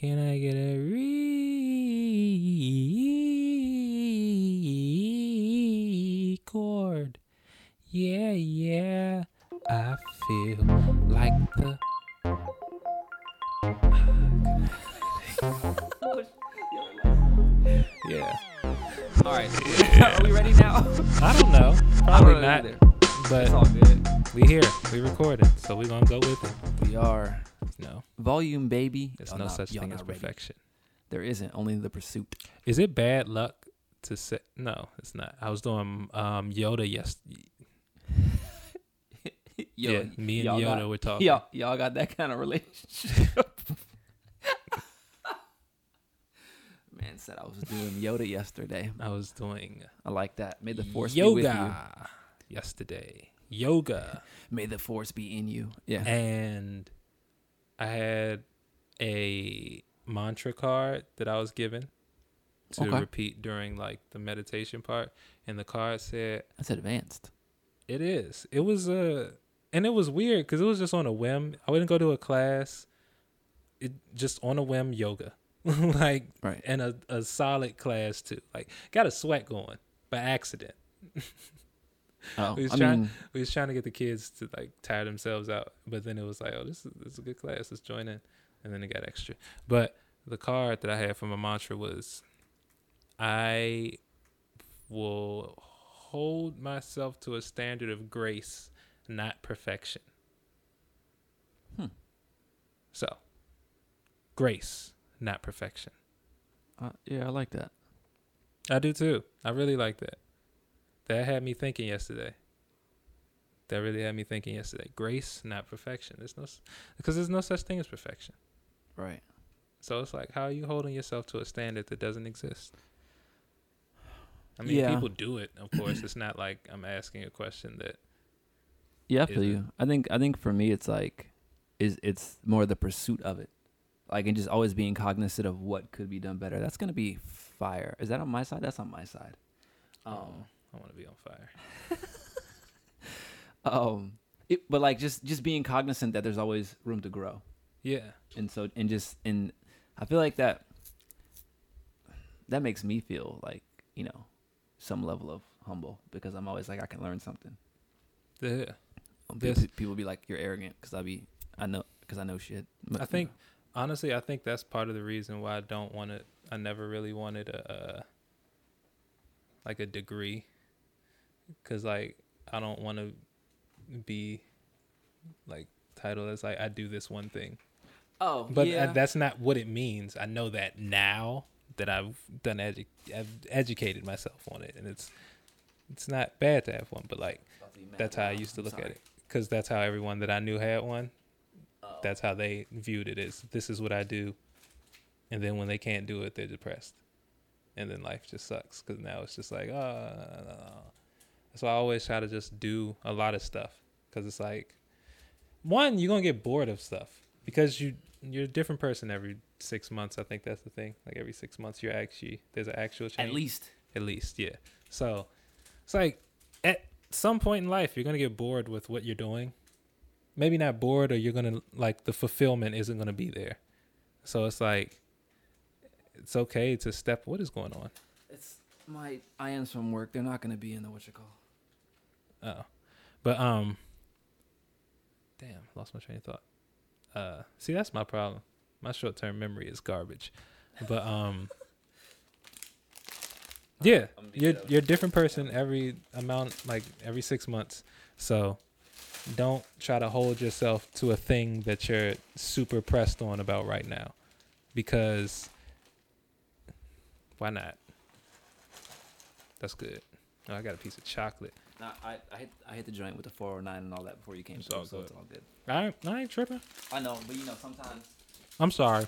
Can I get a record? Volume, baby. There's Y'all no not- such thing as not ready. perfection. There isn't. Only the pursuit. Is it bad luck to say no? It's not. I was doing um Yoda yes. Yo, yeah, me and Yoda got- were talking. Y'all, y'all got that kind of relationship. Man said I was doing Yoda yesterday. I was doing I like that. May the force be with you. yoga yesterday. Yoga, May the force be in you. Yeah. and I had a mantra card that I was given to Okay. repeat during like the meditation part, and the card said That's advanced. It is. It was a, and it was weird because it was just on a whim. I wouldn't go to a class. It just on a whim yoga, like Right. and a a solid class too. Like got a sweat going by accident. Oh, We was I trying- mean, We was trying to get the kids to like tire themselves out, but then it was like, oh, this is this is a good class. Let's join in, and then it got extra. But the card that I had for my mantra was, I will hold myself to a standard of grace, not perfection. Hmm. So, grace, not perfection. uh, yeah, I like that. I do too. I really like that. That had me thinking yesterday. That really had me thinking yesterday. Grace, not perfection. There's no, because there's no such thing as perfection. Right. So it's like, how are you holding yourself to a standard that doesn't exist? I mean, Yeah. people do it. Of course, it's not like I'm asking a question that. Yeah, I feel Is it? you. I think I think for me it's like is it's more the pursuit of it. Like and just always being cognizant of what could be done better. That's gonna be fire. Is that on my side? That's on my side. Um Oh, I want to be on fire. um it, but like just just being cognizant that there's always room to grow. Yeah. And so and just and I feel like that that makes me feel like, you know, some level of humble because I'm always like I can learn something. Yeah. People, people be like you're arrogant cuz I be I know cuz I know shit. But, I you think know. honestly, I think that's part of the reason why I don't want to. I never really wanted a, uh like a degree, because like I don't want to be like titled as like I do this one thing, Oh, but uh, yeah. that's not what it means. I know that now that I've done edu- I've educated myself on it, and it's it's not bad to have one, but like that's how I used to look at it, because that's how everyone that I knew had one that's how they viewed it is this is what I do. And then when they can't do it, they're depressed. And then life just sucks because now it's just like, oh. So I always try to just do a lot of stuff because it's like, one, you're going to get bored of stuff because you, you're a different person every six months. I think that's the thing. Like every six months, you're actually, there's an actual change. At least. At least, yeah. So it's like at some point in life, you're gonna get bored with what you're doing. Maybe not bored, or you're gonna like the fulfillment isn't gonna be there. So it's like it's okay to step. What is going on? It's my IMs from work. They're not going to be in the what you call. Oh, but um, damn, lost my train of thought. Uh, see, that's my problem. My short term memory is garbage. But um, yeah, you're you're a different person every amount, like every six months. So don't try to hold yourself to a thing that you're super pressed on about right now, because why not? That's good. Oh, I got a piece of chocolate. Nah, I I hit I hit the joint with the 409 and all that before you came. It's through, all so good. it's all good. I ain't, I ain't tripping. I know, but you know sometimes I'm sorry.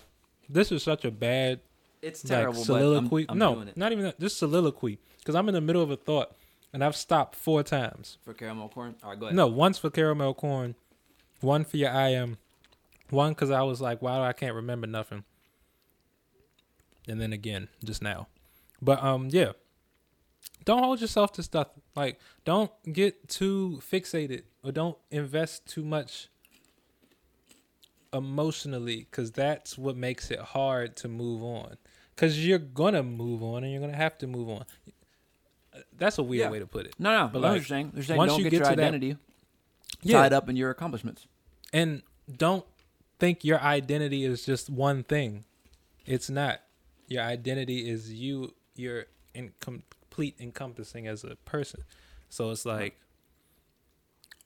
This is such a bad it's like terrible. soliloquy. but I'm, I'm no, doing it not even that. Just soliloquy. Because I'm in the middle of a thought, and I've stopped four times. for caramel corn. All right, go ahead. No, once for caramel corn, one for your IM, one because I was like, wow, I can't remember nothing. And then again, just now. But um, yeah. Don't hold yourself to stuff. Like, don't get too fixated or don't invest too much emotionally because that's what makes it hard to move on because you're gonna move on and you're gonna have to move on that's a weird Yeah. way to put it No, no. But like, you're saying, you're saying once don't you get, get your to that- identity yeah tied up in your accomplishments. and don't think your identity is just one thing it's not your identity is you you're in complete encompassing as a person. So it's like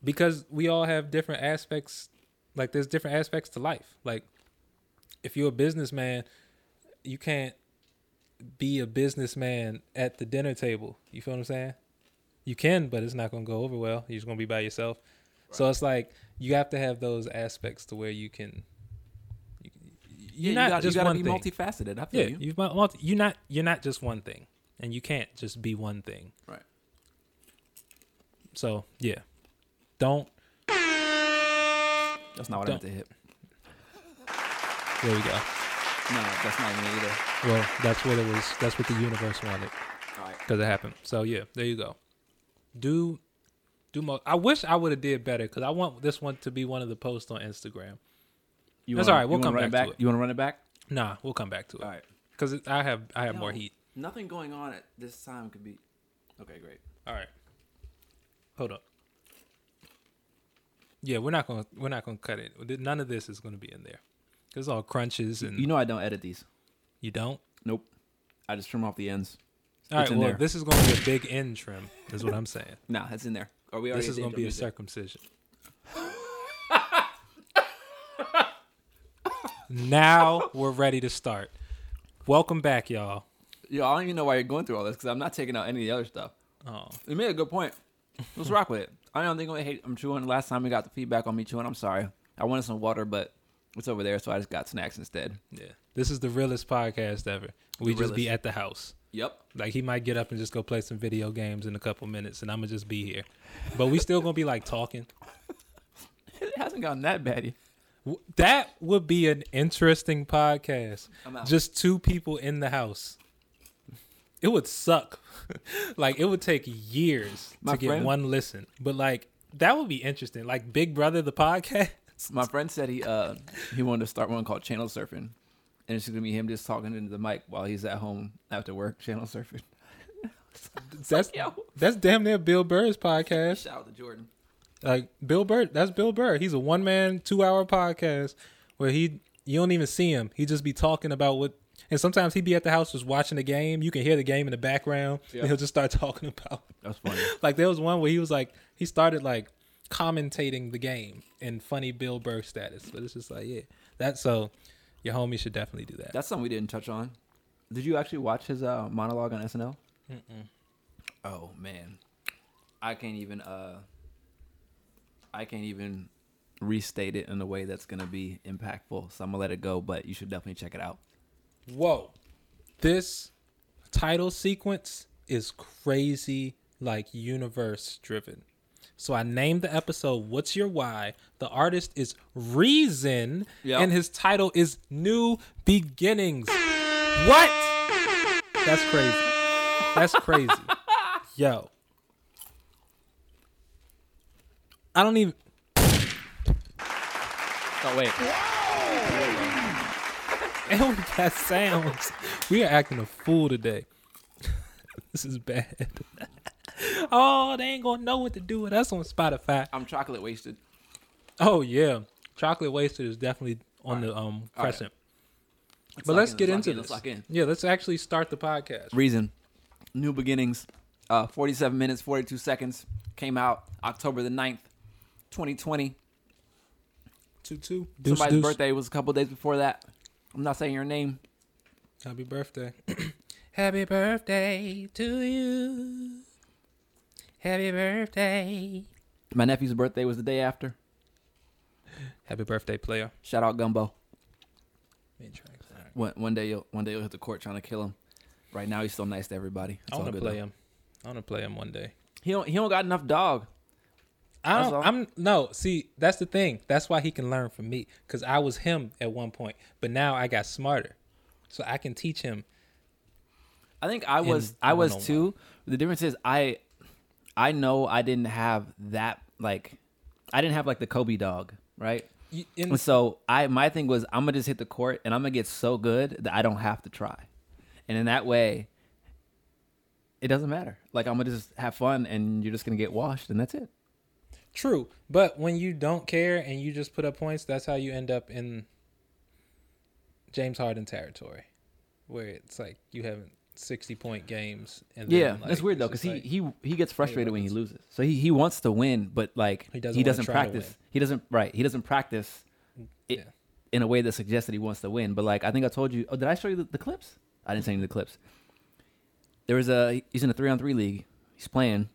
because we all have different aspects like there's different aspects to life. Like if you're a businessman you can't be a businessman at the dinner table. You feel what i'm saying? You can but it's not going to go over well. You're just going to be by yourself. So it's like you have to have those aspects to where you can you, you're Yeah, not you got, just you gotta one be thing. multifaceted. I feel yeah you. you've multi, you're not you're not just one thing and you can't just be one thing Right. so yeah don't That's not what I meant to hit. there we go No, that's not me either. well that's what it was that's what the universe wanted All right. because it happened so yeah there you go do do mo- i wish i would have did better because i want this one to be one of the posts on instagram You That's wanna- all right, we'll come wanna back to it. You want to run it back? nah we'll come back to it All right. because i have i have Yo. more heat Nothing going on at this time could be. Okay, great. All right. Hold up. Yeah, we're not gonna we're not gonna cut it. None of this is gonna be in there. It's all crunches and You know I don't edit these. you don't. Nope. I just trim off the ends. All right. It's in Well, there. this is gonna be a big end trim. Is what I'm saying. Nah, it's in there. Or we already this is gonna the be a circumcision. now we're ready to start. Welcome back, y'all. Yo, I don't even know why you're going through all this because I'm not taking out any of the other stuff. Oh, You made a good point. Let's rock with it. I don't think I hate. I'm chewing. Last time we got the feedback on me chewing, I'm sorry. I wanted some water, but it's over there, so I just got snacks instead. yeah. This is the realest podcast ever. We The just be at the house. Yep. Like he might get up and just go play some video games in a couple minutes, and I'm gonna just be here. But we still gonna be like talking. It hasn't gotten that bad yet. That would be an interesting podcast. I'm out. Just two people in the house. It would suck. like it would take years My to get one listen. But like that would be interesting. Like Big Brother the podcast. My friend said he uh he wanted to start one called Channel Surfing, and it's gonna be him just talking into the mic while he's at home after work, channel surfing. That's that's damn near Bill Burr's podcast. Shout out to Jordan. Like Bill Burr, that's Bill Burr. He's a one man, two hour podcast where he you don't even see him. He just be talking about what and sometimes he'd be at the house just watching the game. You can hear the game in the background. And he'll just start talking about That's funny. like there was one where he was like he started like commentating the game in funny Bill Burr status. But it's just like, yeah. That's so your homie should definitely do that. That's something we didn't touch on. Did you actually watch his uh, monologue on SNL? Mm-mm. Oh man, I can't even. uh I can't even restate it in a way that's gonna be impactful. So I'm gonna let it go. But you should definitely check it out. Whoa. This title sequence is crazy, like universe driven. So I named the episode What's Your Why? The artist is Reason, Yep. and his title is New Beginnings. What? That's crazy. That's crazy. Yo. I don't even. Oh wait, And we got sounds. We are acting a fool today. this is bad. oh, they ain't gonna know what to do with us on Spotify. I'm chocolate wasted. Oh yeah, chocolate wasted is definitely on the um crescent. But let's in, get into in, this. Let's in. Yeah, let's actually start the podcast. Reason, New Beginnings, uh, 47 minutes, 42 seconds. Came out October the 9th, 2020. Two two. Somebody's birthday was a couple days before that. I'm not saying your name. Happy birthday. Happy birthday to you. Happy birthday. My nephew's birthday was the day after. Happy birthday, player. Shout out Gumbo. Main tracks. All right. One, one day, you'll, one day you'll hit the court trying to kill him. Right now, he's still nice to everybody. It's I to play though. him. I want to play him one day. He don't. He don't got enough dog. I don't. I'm no. See, that's the thing. That's why he can learn from me because I was him at one point, but now I got smarter, so I can teach him. I think I was. I was too. The difference is I. I know I didn't have that like. I didn't have like the Kobe dog, right? You, in, so I my thing was I'm gonna just hit the court and I'm gonna get so good that I don't have to try, and in that way, it doesn't matter. Like I'm gonna just have fun and you're just gonna get washed and that's it. True, but when you don't care and you just put up points, that's how you end up in James Harden territory, where it's like you having sixty point games. And then, Yeah, like, that's weird though because just he, like- he he gets frustrated when he loses. So he, he wants to win, but like He he doesn't doesn't, try to practice. He doesn't right. He doesn't practice it Yeah. in a way that suggests that he wants to win. But like I think I told you. Oh, did I show you the, the clips? I didn't send you the clips. There was a he's in a three on three league. He's playing.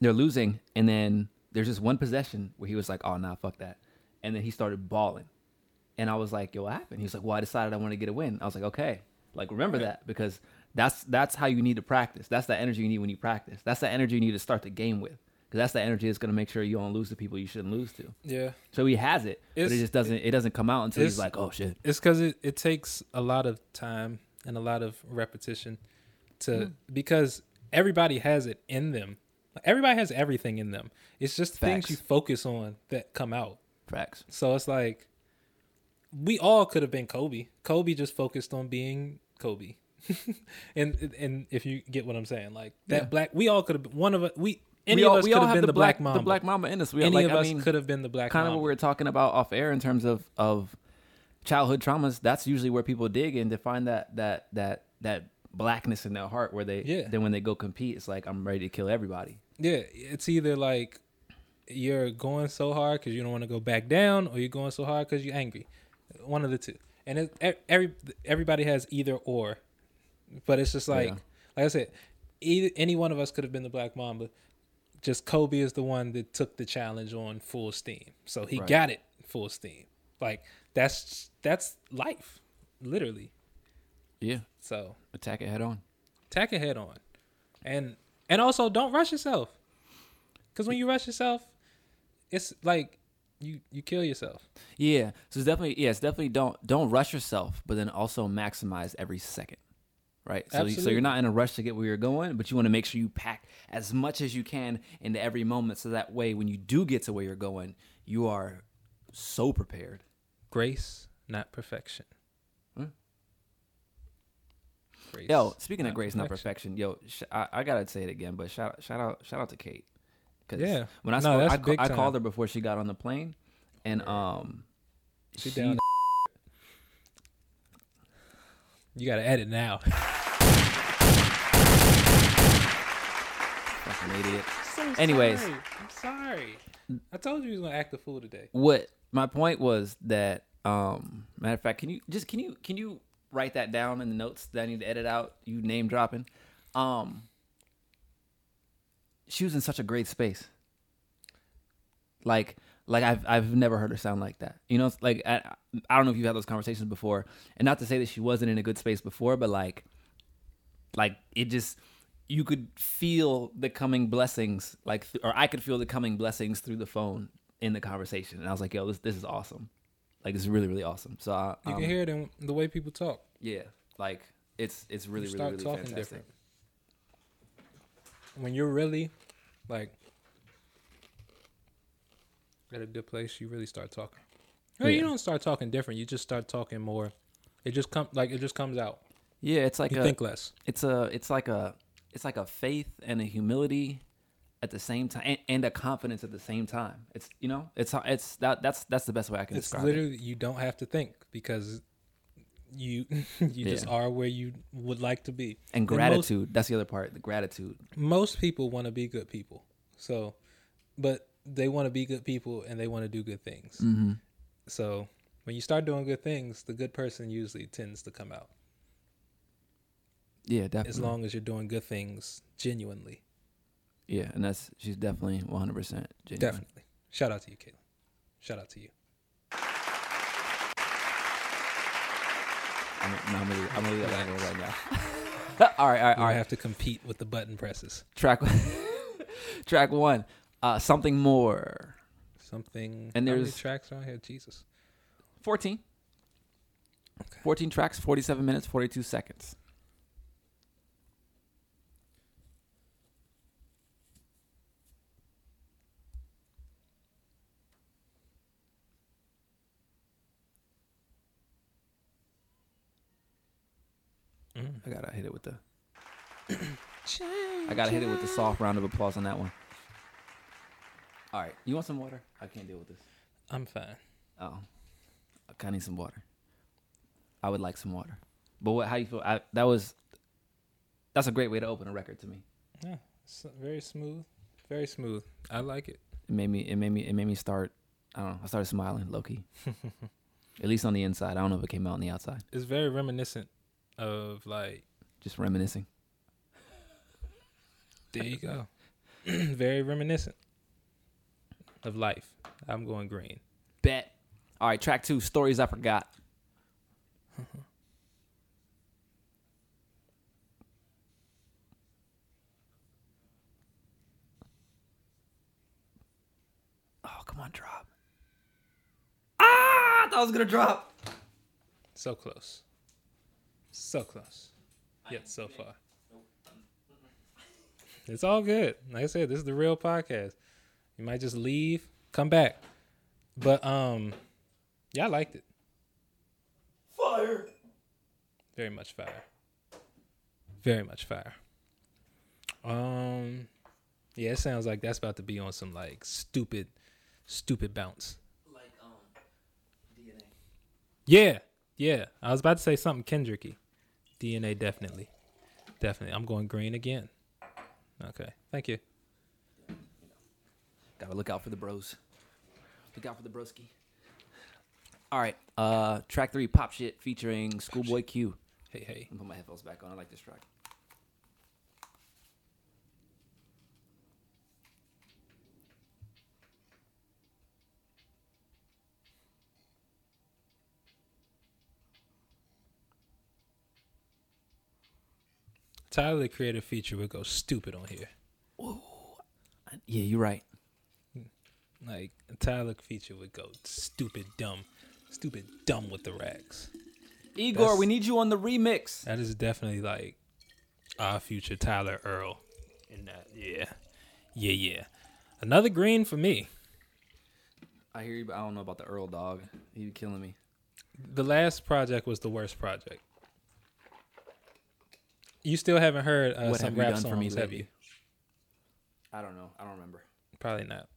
They're losing, and then there's just one possession where he was like, "Oh, nah, fuck that," and then he started balling. And I was like, "Yo, what happened?" He was like, "Well, I decided I want to get a win." I was like, "Okay, like remember Right. that because that's that's how you need to practice. That's the energy you need when you practice. That's the energy you need to start the game with because that's the energy that's going to make sure you don't lose to people you shouldn't lose to." yeah, So he has it, but it just doesn't. It doesn't come out until he's like, "Oh shit." it's because it, it takes a lot of time and a lot of repetition to Hmm. because everybody has it in them. Everybody has everything in them. It's just things you focus on that come out. Facts. So it's like we all could have been Kobe. Kobe just focused on being Kobe. and and if you get what I'm saying, like that Yeah. black, we all could have been one of us. We any we of us could have been the, the black, black, mamba. the black mama in us. We any like, of I us mean, could have been the black. Mama. Kind of what we were talking about off air in terms of of childhood traumas. That's usually where people dig in to find that that that that blackness in their heart, where they Yeah. then when they go compete, it's like I'm ready to kill everybody. Yeah, it's either like you're going so hard because you don't want to go back down, or you're going so hard because you're angry. One of the two. And it, every everybody has either or, but it's just like Yeah. like I said, either, any one of us could have been the Black Mamba. Just Kobe is the one that took the challenge on full steam, so he Right. got it full steam. Like that's that's life, literally. Yeah, So attack it head on. Attack it head on, and and also don't rush yourself, because when you rush yourself, it's like you you kill yourself. Yeah, so it's definitely yes, definitely don't don't rush yourself, but then also maximize every second, right? So so you're not in a rush to get where you're going, but you want to make sure you pack as much as you can into every moment, so that way when you do get to where you're going, you are so prepared. Grace, not perfection. Grace, Yo, speaking of not grace, not perfection. Yo, sh- I, I gotta say it again, but shout shout out shout out to Kate. 'Cause Yeah. when I No, spoke, I, ca- I called her before she got on the plane, and um, She she down. You gotta edit now. fucking idiot. So Anyways. sorry. I'm sorry. I told you he was gonna act a fool today. what my point was that um matter of fact can you just can you can you write that down in the notes that i need to edit out you name dropping. Um she was in such a great space. Like like i've i've never heard her sound like that. You know like i, I don't know if you've had those conversations before and not to say that she wasn't in a good space before but like like it just you could feel the coming blessings like or i could feel the coming blessings through the phone in the conversation and i was like yo this this is awesome like it's really really awesome so I, You um, can hear it in the way people talk. yeah like it's it's really you really start really talking fantastic different. When you're really like at a good place, you really start talking. Well, you don't start talking different. You just start talking more. It just come like it just comes out. yeah it's like You a think less. it's a it's like a it's like a faith and a humility at the same time and, and a confidence at the same time it's you know it's it's that that's that's the best way i can It's describe it literally you don't have to think because you you just are where you would like to be. and most- gratitude that's the other part the gratitude most people want to be good people. So, but they want to be good people and they want to do good things. mm-hmm. So, when you start doing good things, the good person usually tends to come out. yeah definitely As long as you're doing good things genuinely. Yeah, and that's she's definitely 100 percent genuine. Definitely. Shout out to you, Caitlin. Shout out to you. I'm, no, I'm gonna, I'm gonna leave that angle right now. all right, all right, all right. have to compete with the button presses. Track, track one. Uh, something more. Something. And how many there's- tracks are on here. Jesus. 14. Okay. 14 tracks, 47 minutes, 42 seconds. I gotta hit it with the. I gotta hit it with the soft round of applause on that one. All right, you want some water? I can't deal with this. I'm fine. Oh, I kind of need some water. I would like some water. But what? How you feel? I, that was. That's a great way to open a record to me. Yeah, it's very smooth. Very smooth. I like it. It made me. It made me. It made me start. I don't know. I started smiling, low key. At least on the inside. I don't know if it came out on the outside. It's very reminiscent of like. Just reminiscing. There you go. very reminiscent of life. I'm going green. Bet. All right, track two. Stories I forgot. oh, come on, drop. Ah, I thought I was gonna drop. So close. So close. Yet so far. It's all good. Like I said, this is the real podcast. You might just leave, come back. But um yeah, I liked it. Fire. Very much fire. Very much fire. Um yeah, it sounds like that's about to be on some like stupid stupid bounce. Like um, DNA. Yeah, yeah. I was about to say something Kendricky. DNA definitely. Definitely. I'm going green again. Okay. Thank you. Gotta look out for the bros. Look out for the broski. All right, uh, track three, pop shit featuring Schoolboy Q. Hey, hey. I'm put my headphones back on. I like this track. Tyler the Creator feature would go stupid on here. Yeah, you're right. Like Tyler feature would go stupid dumb. Stupid dumb with the racks. Igor, That's- we need you on the remix. That is definitely like our future Tyler Earl. In that, yeah. Yeah, yeah. Another green for me. I hear you, but I don't know about the Earl dog. He be killing me. The last project was the worst project. You still haven't heard uh, what some have rap done songs, for me have you? I don't know. I don't remember. Probably not.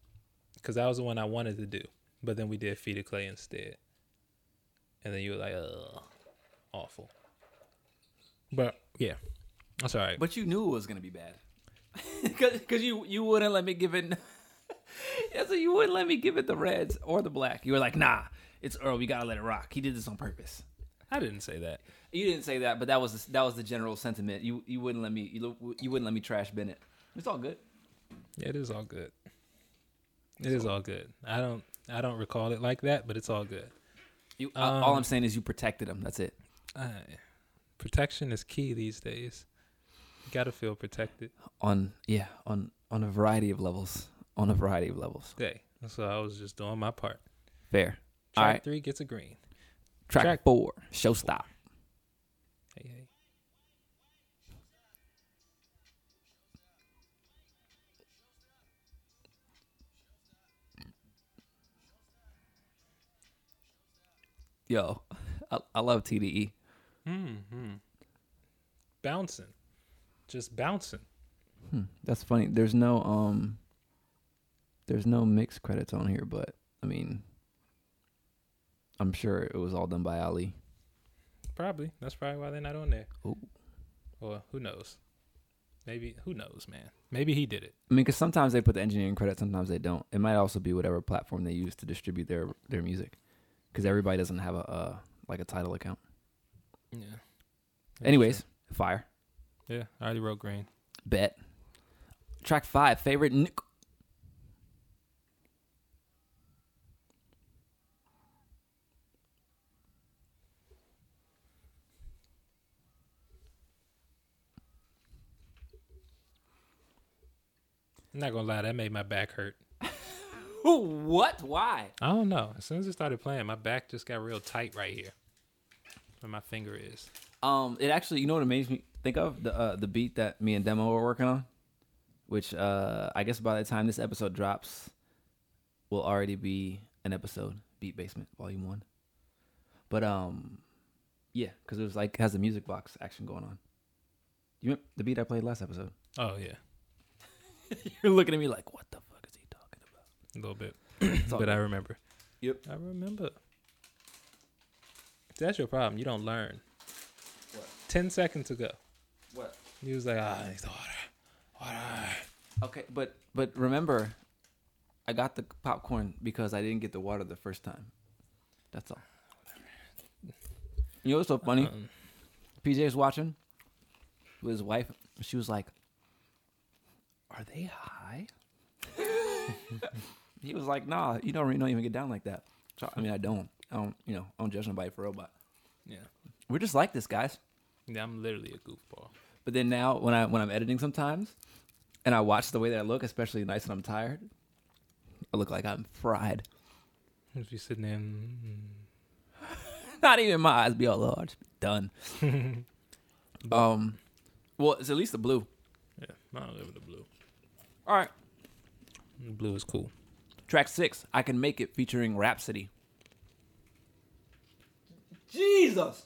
Because that was the one I wanted to do. But then we did Feet of Clay instead. And then you were like, ugh, awful. But yeah, that's all right. But you knew it was gonna be bad, because you you wouldn't let me give it. yeah, so you wouldn't let me give it the reds or the black. You were like, nah, it's Earl. We gotta let it rock. He did this on purpose. I didn't say that. You didn't say that, but that was the, that was the general sentiment. You you wouldn't let me you, you wouldn't let me trash Bennett. It's all good. Yeah, it is all good. It is all good. I don't I don't recall it like that, but it's all good. You all Um, I'm saying is you protected him. That's it. Uh, protection is key these days. You gotta feel protected. On yeah on on a variety of levels. On a variety of levels. Okay, so I was just doing my part. Fair. Track All right. three gets a green. Track, Track four. Showstop. Hey, hey. Yo, I, I love TDE. Mm-hmm. Bouncing, just bouncing. Hmm, that's funny. There's no um there's no mix credits on here, but I mean I'm sure it was all done by Ali. Probably that's probably why they're not on there. Ooh. Or who knows? Maybe who knows, man? Maybe he did it. I mean, because sometimes they put the engineering credit, sometimes they don't. It might also be whatever platform they use to distribute their their music, because everybody doesn't have a uh, like a title account. Yeah. Anyways, fire Yeah, I already wrote green. bet. Track five, favorite. Nick- I'm not gonna lie, that made my back hurt. what? Why? I don't know. As soon as it started playing, my back just got real tight right here, where my finger is. Um, it actually, you know what it makes me think of the uh, the beat that me and Demo were working on, which uh, I guess by the time this episode drops, will already be an episode, Beat Basement Volume One. But um, Yeah, because it was like has a music box action going on. You remember the beat I played last episode? Oh yeah, You're looking at me like, what the fuck is he talking about? a little bit, but I remember. Yep. I remember. That's your problem. You don't learn. What? Ten seconds ago, What? he was like, "Ah, it's water, water." Okay, but but remember, I got the popcorn because I didn't get the water the first time. That's all. You know what's so funny? Um, PJ was watching with his wife. She was like, "Are they high?" he was like, "Nah, you don't really don't even get down like that." So I mean, I don't. I don't. You know, I don't judge nobody for robot. yeah, We're just like this, guys. yeah. I'm literally a goofball. But then now, when I when I'm editing sometimes, and I watch the way that I look, especially nights when I'm tired, I look like I'm fried. If you sitting there, Not even my eyes be all large. Done. Um, well, it's at least the blue. yeah, I don't live with the blue. All right. Blue is cool. Track six, I Can Make It featuring Rapsody. Jesus.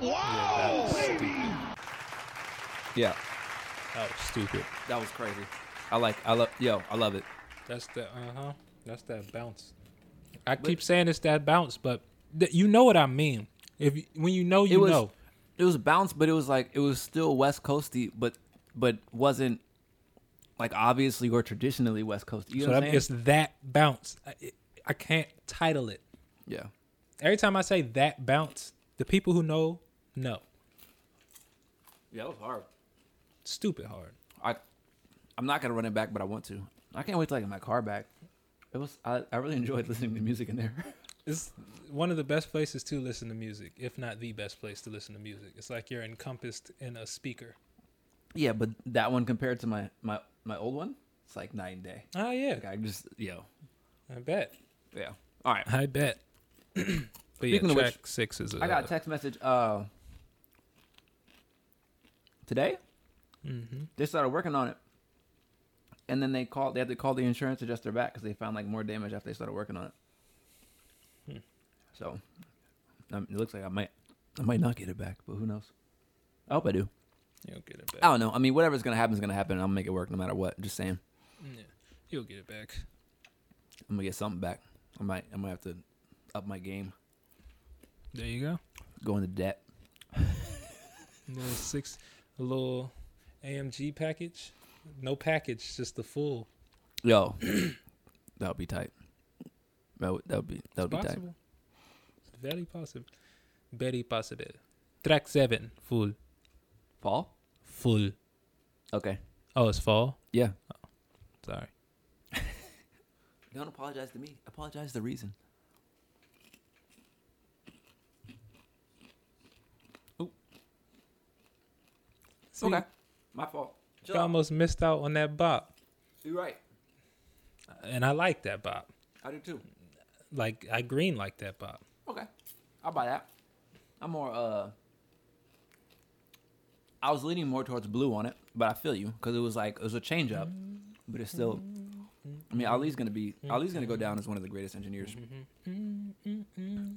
Yeah, that was stupid. Yeah, That was stupid. that was crazy. I like, I love, yo, I love it. That's the uh huh. That's that bounce. I keep saying it's that bounce, but th- you know what I mean. If you, when you know, you was- know. It was bounce, but it was like it was still West Coasty, but but wasn't like obviously or traditionally West Coast. You know So what I'm it's saying? that bounce. I, it, I can't title it. Yeah. Every time I say that bounce, the people who know know. Yeah, that was hard. Stupid hard. I I'm not gonna run it back, but I want to. I can't wait till I get my car back. It was I, I really enjoyed listening to music in there. It's one of the best places to listen to music, if not the best place to listen to music. It's like you're encompassed in a speaker. yeah, but that one compared to my my my old one, it's like night and day. Oh yeah, Like I just yo I bet. yeah. All right. I bet. but Speaking yeah, of track which, six is. Uh, I got a text message uh today. hmm They started working on it, and then they called. They had to call the insurance adjuster back because they found like more damage after they started working on it. Hmm. So um, it looks like I might I might not get it back, but who knows? I hope I do. You'll get it back. I don't know. I mean, whatever's gonna happen is gonna happen. and I'll make it work no matter what. Just saying. Yeah, you'll get it back. I'm gonna get something back. I might. I might have to up my game. There you go. Go into debt. A little six, a little AMG package. No package, just the full. Yo, that would be tight. That would that would be that would be it's tight. It's very possible. Very possible. Track seven, full, Fall. full. Okay. Oh, it's fall. Yeah. Oh, sorry. Don't apologize to me. Apologize the reason. See, Okay. My fault. You almost missed out on that bop, You're right. and I like that bop. I do too. Like I green like that bop. Okay. I'll buy that. I'm more uh I was leaning more towards blue on it, but I feel you because it was like it was a change up, but it's still. I mean, Ali's gonna be Ali's gonna go down as one of the greatest engineers.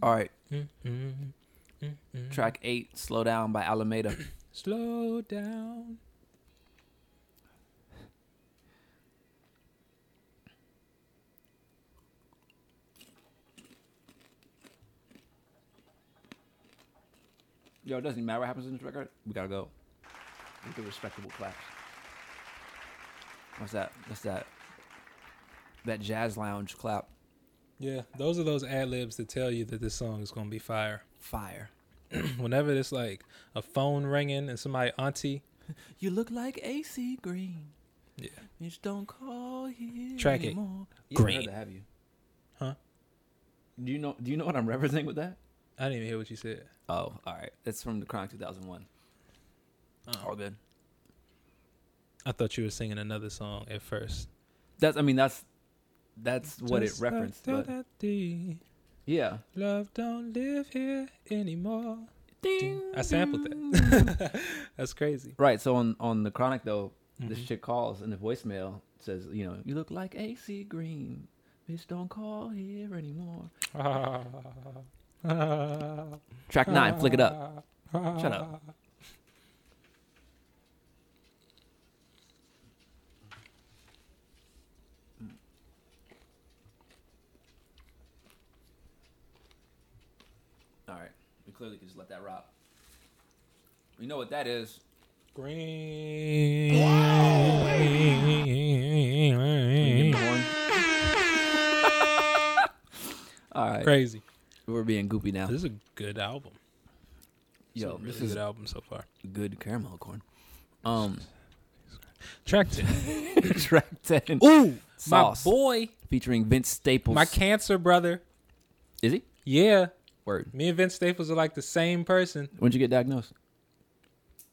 All right, track eight, "Slow Down" by Alemeda. Slow down. Yo, it doesn't matter what happens in this record. We gotta go with the respectable claps. What's that? What's that? That jazz lounge clap. Yeah, those are those ad libs that tell you that this song is gonna be fire. Fire. Whenever it's like a phone ringing and somebody auntie, You look like AC Green. yeah, Bitch, don't call here Track it. anymore. Green. to have you. Huh? Do you know? Do you know what I'm referencing with that? I didn't even hear what you said. Oh, all right. That's from the Chronic 2001. All good. I thought you were singing another song at first. That's. I mean, that's that's what it referenced. like But yeah. Love don't live here anymore. Ding, I sampled that. That's crazy. Right. So on on the Chronic though, this Mhm. chick calls and the voicemail says, you know, you look like AC Green. Bitch, don't call here anymore. Track nine, flick it up. Shut up. All right, we clearly can just let that rock. We know what that is? Green. Corn. All right, Crazy. We're being goopy now. This is a good album. It's Yo, really this is good album so far. good caramel corn. Um, Track 10. track ten. Ooh, Sauce. my boy, featuring Vince Staples. my cancer brother. Is he? Yeah, Word. me and Vince Staples are like the same person. When'd you get diagnosed?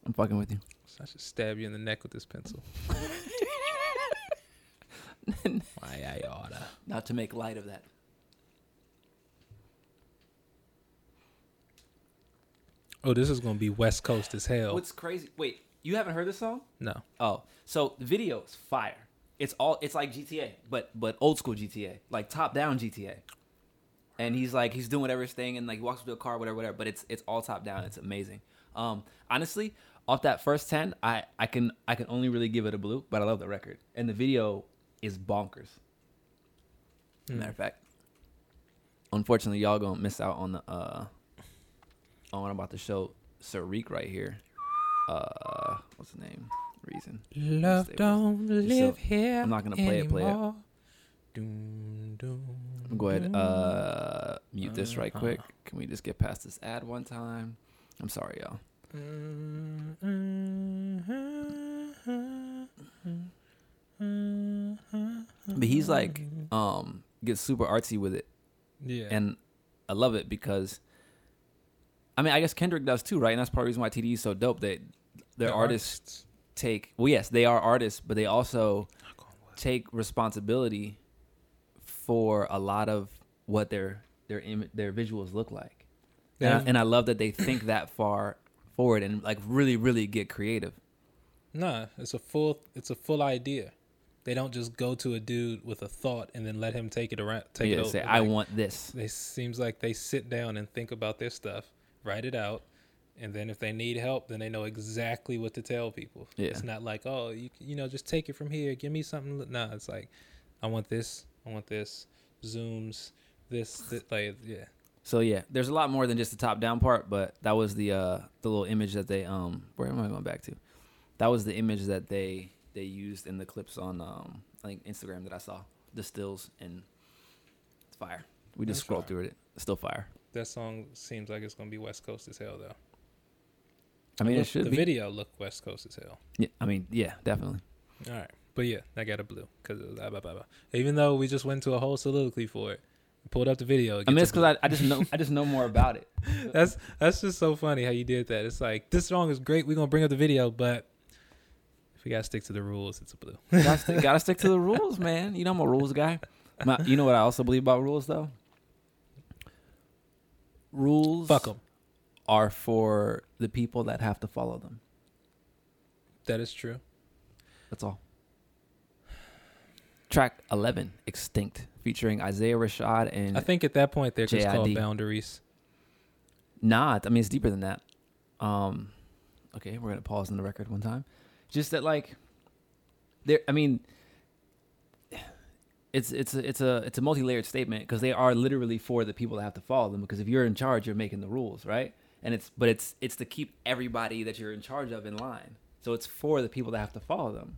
I'm fucking with you. I should stab you in the neck with this pencil. Why I oughta. Not to make light of that. Oh, this is gonna be West Coast as hell. What's crazy? Wait, you haven't heard this song? no, Oh, so the video is fire. It's all it's like GTA, but but old school GTA, like top down GTA. And he's like he's doing whatever his thing, and like he walks to a car, whatever, whatever. But it's it's all top down. It's amazing. Um, honestly, off that first ten, I I can I can only really give it a blue, but I love the record, and the video is bonkers. Hmm. Matter of fact, unfortunately, y'all gonna miss out on the uh on what I'm about to show Sariq right here. Uh, what's the name? Reason. love don't live here. I'm not gonna play it, play it. anymore. Doom, doom, Go ahead. Uh, mute this right quick. Can we just get past this ad one time? I'm sorry, y'all. But he's like, um, gets super artsy with it, yeah, and I love it because, I mean, I guess Kendrick does too, right? And that's part of the reason why TD is so dope. They, their The artists take. Well, yes, they are artists, but they also take responsibility for a lot of what their their Im- their visuals look like. They And I, and I love that they think that far forward and like really really get creative. Nah, it's a full it's a full idea. They don't just go to a dude with a thought and then let him take it around take it yeah, over. say I Like, want this. They seems like they sit down and think about their stuff, write it out, and then if they need help, then they know exactly what to tell people. Yeah. It's not like, oh, you you know, just take it from here. Give me something. Nah, it's like, I want this. I want this. Zooms. This. That, like, yeah. So yeah, there's a lot more than just the top down part, but that was the uh the little image that they um where am I going back to? That was the image that they they used in the clips on um I think Instagram that I saw. The stills and it's fire. We just That's scrolled fire. through it. It's still fire. That song seems like it's gonna be West Coast as hell, though. I mean, Look- it should the be. video look West Coast as hell. Yeah, I mean, yeah, definitely. All right, but yeah, I got a blue because blah, blah, blah, blah. even though we just went to a whole soliloquy for it, pulled up the video. I mean, it's because I, I just know I just know more about it. that's that's just so funny how you did that. It's like this song is great. We're gonna bring up the video, but if we gotta stick to the rules, it's a blue. gotta, st- gotta stick to the rules, man. You know I'm a rules guy. My, you know what I also believe about rules, though. Rules Fuck them. are for the people that have to follow them. That is true. That's all. Track 11, Extinct, featuring Isaiah Rashad and I think at that point they're just called boundaries. not. I mean, it's deeper than that. Um, okay, we're gonna pause on the record one time. Just that, like, there. I mean, it's it's a, it's a it's a multi layered statement because they are literally for the people that have to follow them. Because if you're in charge, you're making the rules, right? And it's but it's it's to keep everybody that you're in charge of in line. So it's for the people that have to follow them.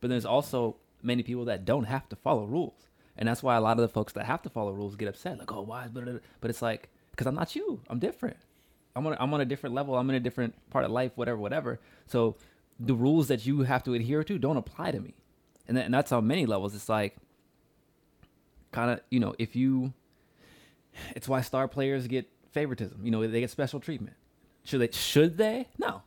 But there's also many people that don't have to follow rules, and that's why a lot of the folks that have to follow rules get upset. Like, oh, why? But but it's like because I'm not you. I'm different. I'm on I'm on a different level. I'm in a different part of life. Whatever, whatever. So the rules that you have to adhere to don't apply to me, and, and that's on many levels. It's like kind of you know if you, it's why star players get favoritism. You know they get special treatment. Should they? Should they? No.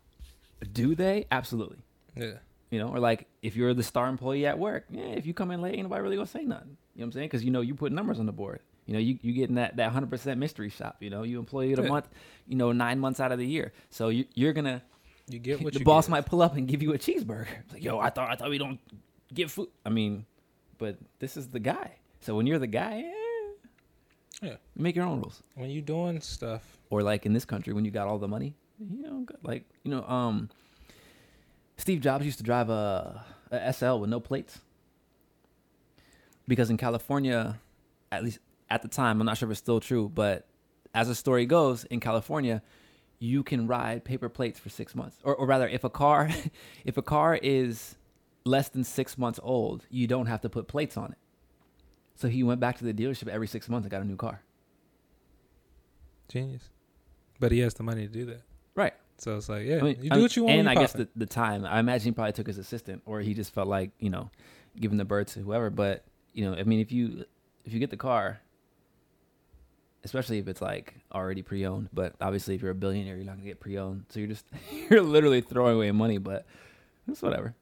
Do they? Absolutely. Yeah. You know, or like if you're the star employee at work, yeah, if you come in late, ain't nobody really gonna say nothing. You know what I'm saying? Because you know you put numbers on the board. You know, you you getting that that hundred percent mystery shop. You know, you employee of the Yeah. month. You know, nine months out of the year, so you, you're gonna You get what the boss get. might pull up and give you a cheeseburger. It's like, yo, I thought I thought we don't get food. I mean, but this is the guy. So when you're the guy, eh, Yeah. make your own rules. when you doing stuff. Or like in this country, when you got all the money, you know, like you know, um, Steve Jobs used to drive a, a SL with no plates because in California, at least at the time, I'm not sure if it's still true, but as the story goes, in California, you can ride paper plates for six months, or, or rather, if a car, if a car is less than six months old, you don't have to put plates on it. So he went back to the dealership every six months and got a new car. Genius. But he has the money to do that. Right. So it's like, yeah, I mean, you I- do what you want. And I guess the, the time. I imagine he probably took his assistant, or he just felt like you know, giving the bird to whoever. But you know, I mean, if you if you get the car, especially if it's like already pre-owned, but obviously if you're a billionaire, you're not gonna get pre-owned, so you're just you're literally throwing away money. But it's whatever.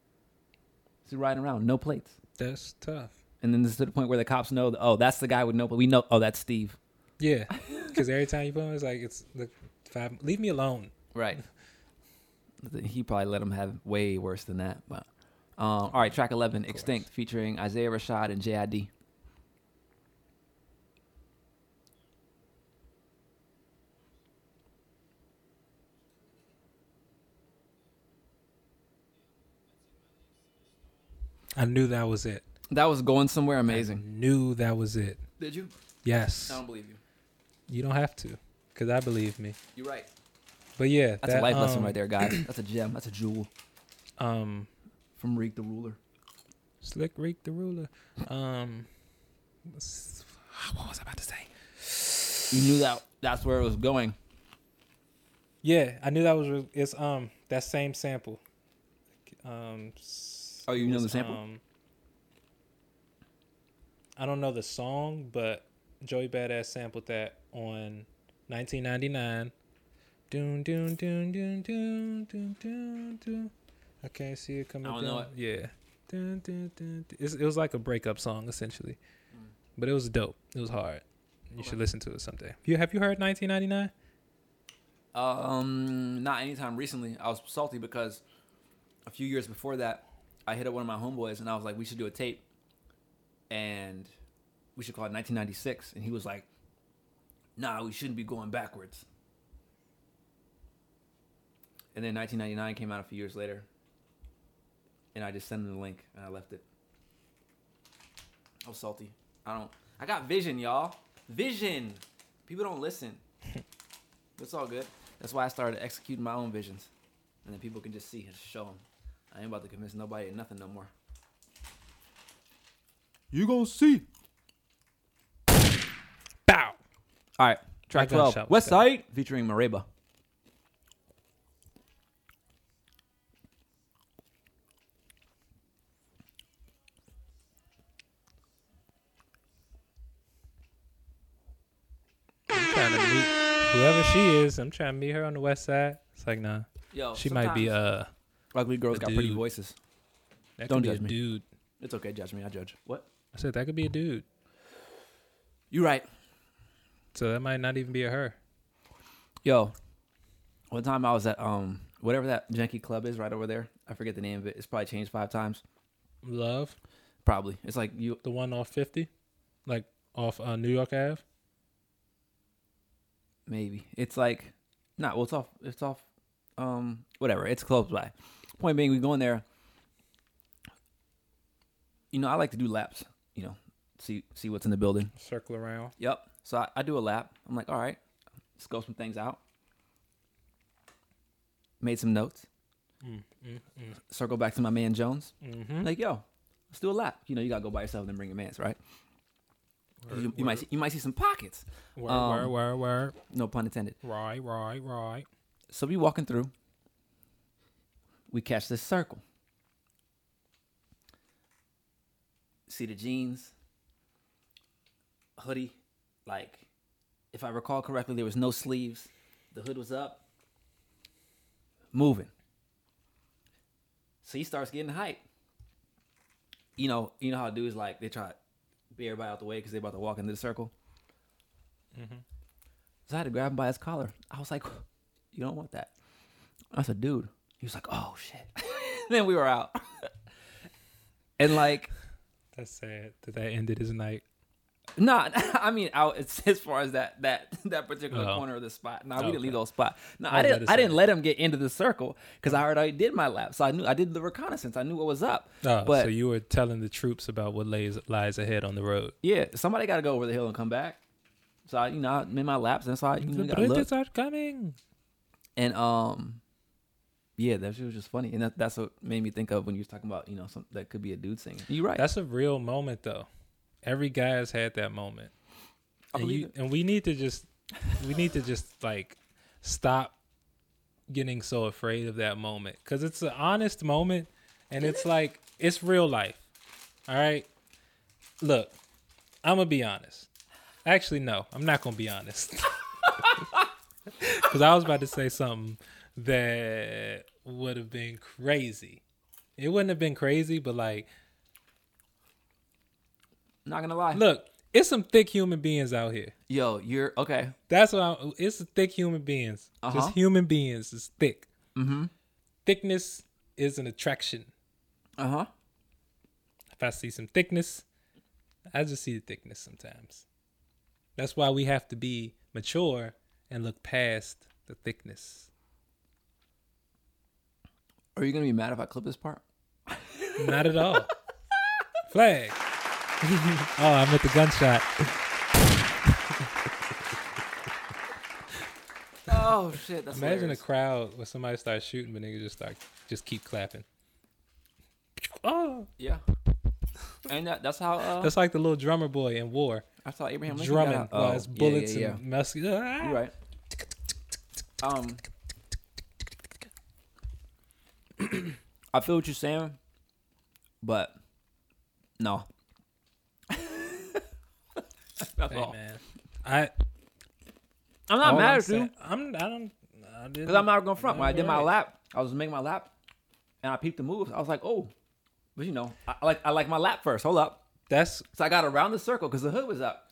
Just riding around, no plates, That's tough. And then this is to the point where the cops know, that, oh, that's the guy with no. plate. We know, oh, that's Steve. Yeah, because every time you put him, it's like it's the five. Leave me alone. Right. He probably let him have way worse than that. But um, all right, track eleven. Extinct, featuring Isaiah Rashad and JID. I knew that was it. That was going somewhere I amazing. knew that was it. Did you? Yes. I don't believe you. You don't have to, because I believe me. You're right. But yeah, That's that, a life lesson um, right there, guys. That's a gem. That's a jewel Um, from Reek the Ruler. Slick Rick the ruler. Um, what was I about to say? You knew that. That's where it was going. Yeah, I knew that was. It's um that same sample. Um. Oh, you know the sample? Um, I don't know the song, but Joey Badass sampled that on 1999. Doon doon doon doon doon doon doon doon. I can't see it coming. I don't know down. Yeah. Dun, dun, dun, it was like a breakup song essentially, but it was dope. It was hard. You Okay. should listen to it someday. You have you heard 1999? Um, not anytime recently. I was salty because a few years before that, I hit up one of my homeboys and I was like, "We should do a tape, and we should call it 1996." And he was like, "Nah, we shouldn't be going backwards." And then 1999 came out a few years later, and I just sent him the link and I left it. I was salty. I don't. I got vision, y'all. Vision. People don't listen. It's all good. That's why I started executing my own visions, and then people can just see and show them. I ain't about to convince nobody of nothing no more. You gonna see. Bow. All right, track twelve, West better. Side featuring Mareba. I'm trying to meet whoever she is. I'm trying to meet her on the west side. It's like, nah, Yo, she might be uh, ugly girls a got pretty voices. that Don't judge me. dude. It's okay, judge me. I judge. What? I said that could be a dude. You're right. So that might not even be a her. Yo, one time I was at um whatever that janky club is right over there. I forget the name of it. It's probably changed five times. Love, Probably. It's like you. the one off 50, like off uh, New York Ave. Maybe it's like, not. Well, it's off. It's off. Um, whatever. It's close by. Point being, we go in there. You know, I like to do laps. You know, see see what's in the building. Circle around. Yep. So I, I do a lap. I'm like, all right, let's go some things out. Made some notes. Mm, mm, mm, Circle back to my man Jones. mm-hmm. Like, yo, let's do a lap. You know, you gotta go by yourself and then bring your mans, right? word, you, you might see, you might see some pockets. word, um, word, word, word. No pun intended. Right, right, right. So we walking through. We catch this circle. See the jeans, hoodie. Like, if I recall correctly, there was no sleeves. The hood was up. Moving. So he starts getting hype. You know, you know how dudes like they try to be everybody out the way because they're about to walk into the circle. Mm-hmm. So I had to grab him by his collar. I was like, "You don't want that." I said, "Dude, He was like, "Oh shit." then we were out. and like That's sad that that ended his night. Nah, I mean, out as far as that that that particular Oh. corner of the spot. Nah, we Okay. didn't leave those spot. No, I I didn't. I didn't let him get into the circle because I already did my lap. So I knew I did the reconnaissance. I knew what was up. Oh, But- so you were telling the troops about what lays lies ahead on the road. Yeah, somebody got to go over the hill and come back. So I, you know, I made my laps and so I, you know, the look. British are coming. And um, yeah, that shit was just funny, and that, that's what made me think of when you was talking about you know some that could be a dude singing. You're right. That's a real moment, though. Every guy has had that moment, I and you and we need to just we need to just like stop getting so afraid of that moment because it's an honest moment, and it's like it's real life. All right, look, I'm gonna be honest. Actually, no, I'm not gonna be honest. Because I was about to say something that would have been crazy. It wouldn't have been crazy, but like, Not gonna lie. look, it's some thick human beings out here. Yo, you're okay. That's what I'm, it's thick human beings. Uh-huh. Just human beings is thick. Mm-hmm. Thickness is an attraction. Uh huh. If I see some thickness, I just see the thickness sometimes. That's why we have to be mature and look past the thickness. Are you gonna be mad if I clip this part? Not at all. Flag. oh, I'm at the gunshot. Oh shit! That's Imagine hilarious. a crowd where somebody starts shooting, but niggas just start just keep clapping. Oh, Yeah. And that, that's how uh, that's like the little drummer boy in war, that's how Abraham Lincoln drumming got out. while Oh, it's yeah, bullets yeah, yeah. and muskets. Ah. You're right. Um, I feel what you're saying, but no. That's Hey all. man, I I'm not all mad I'm at you I'm I don't because I'm not gonna front. When I did my Right. lap, I was making my lap, and I peeped the moves. I was like, oh, but you know, I, I like I like my lap first. Hold up. That's So I got around the circle because the hood was up,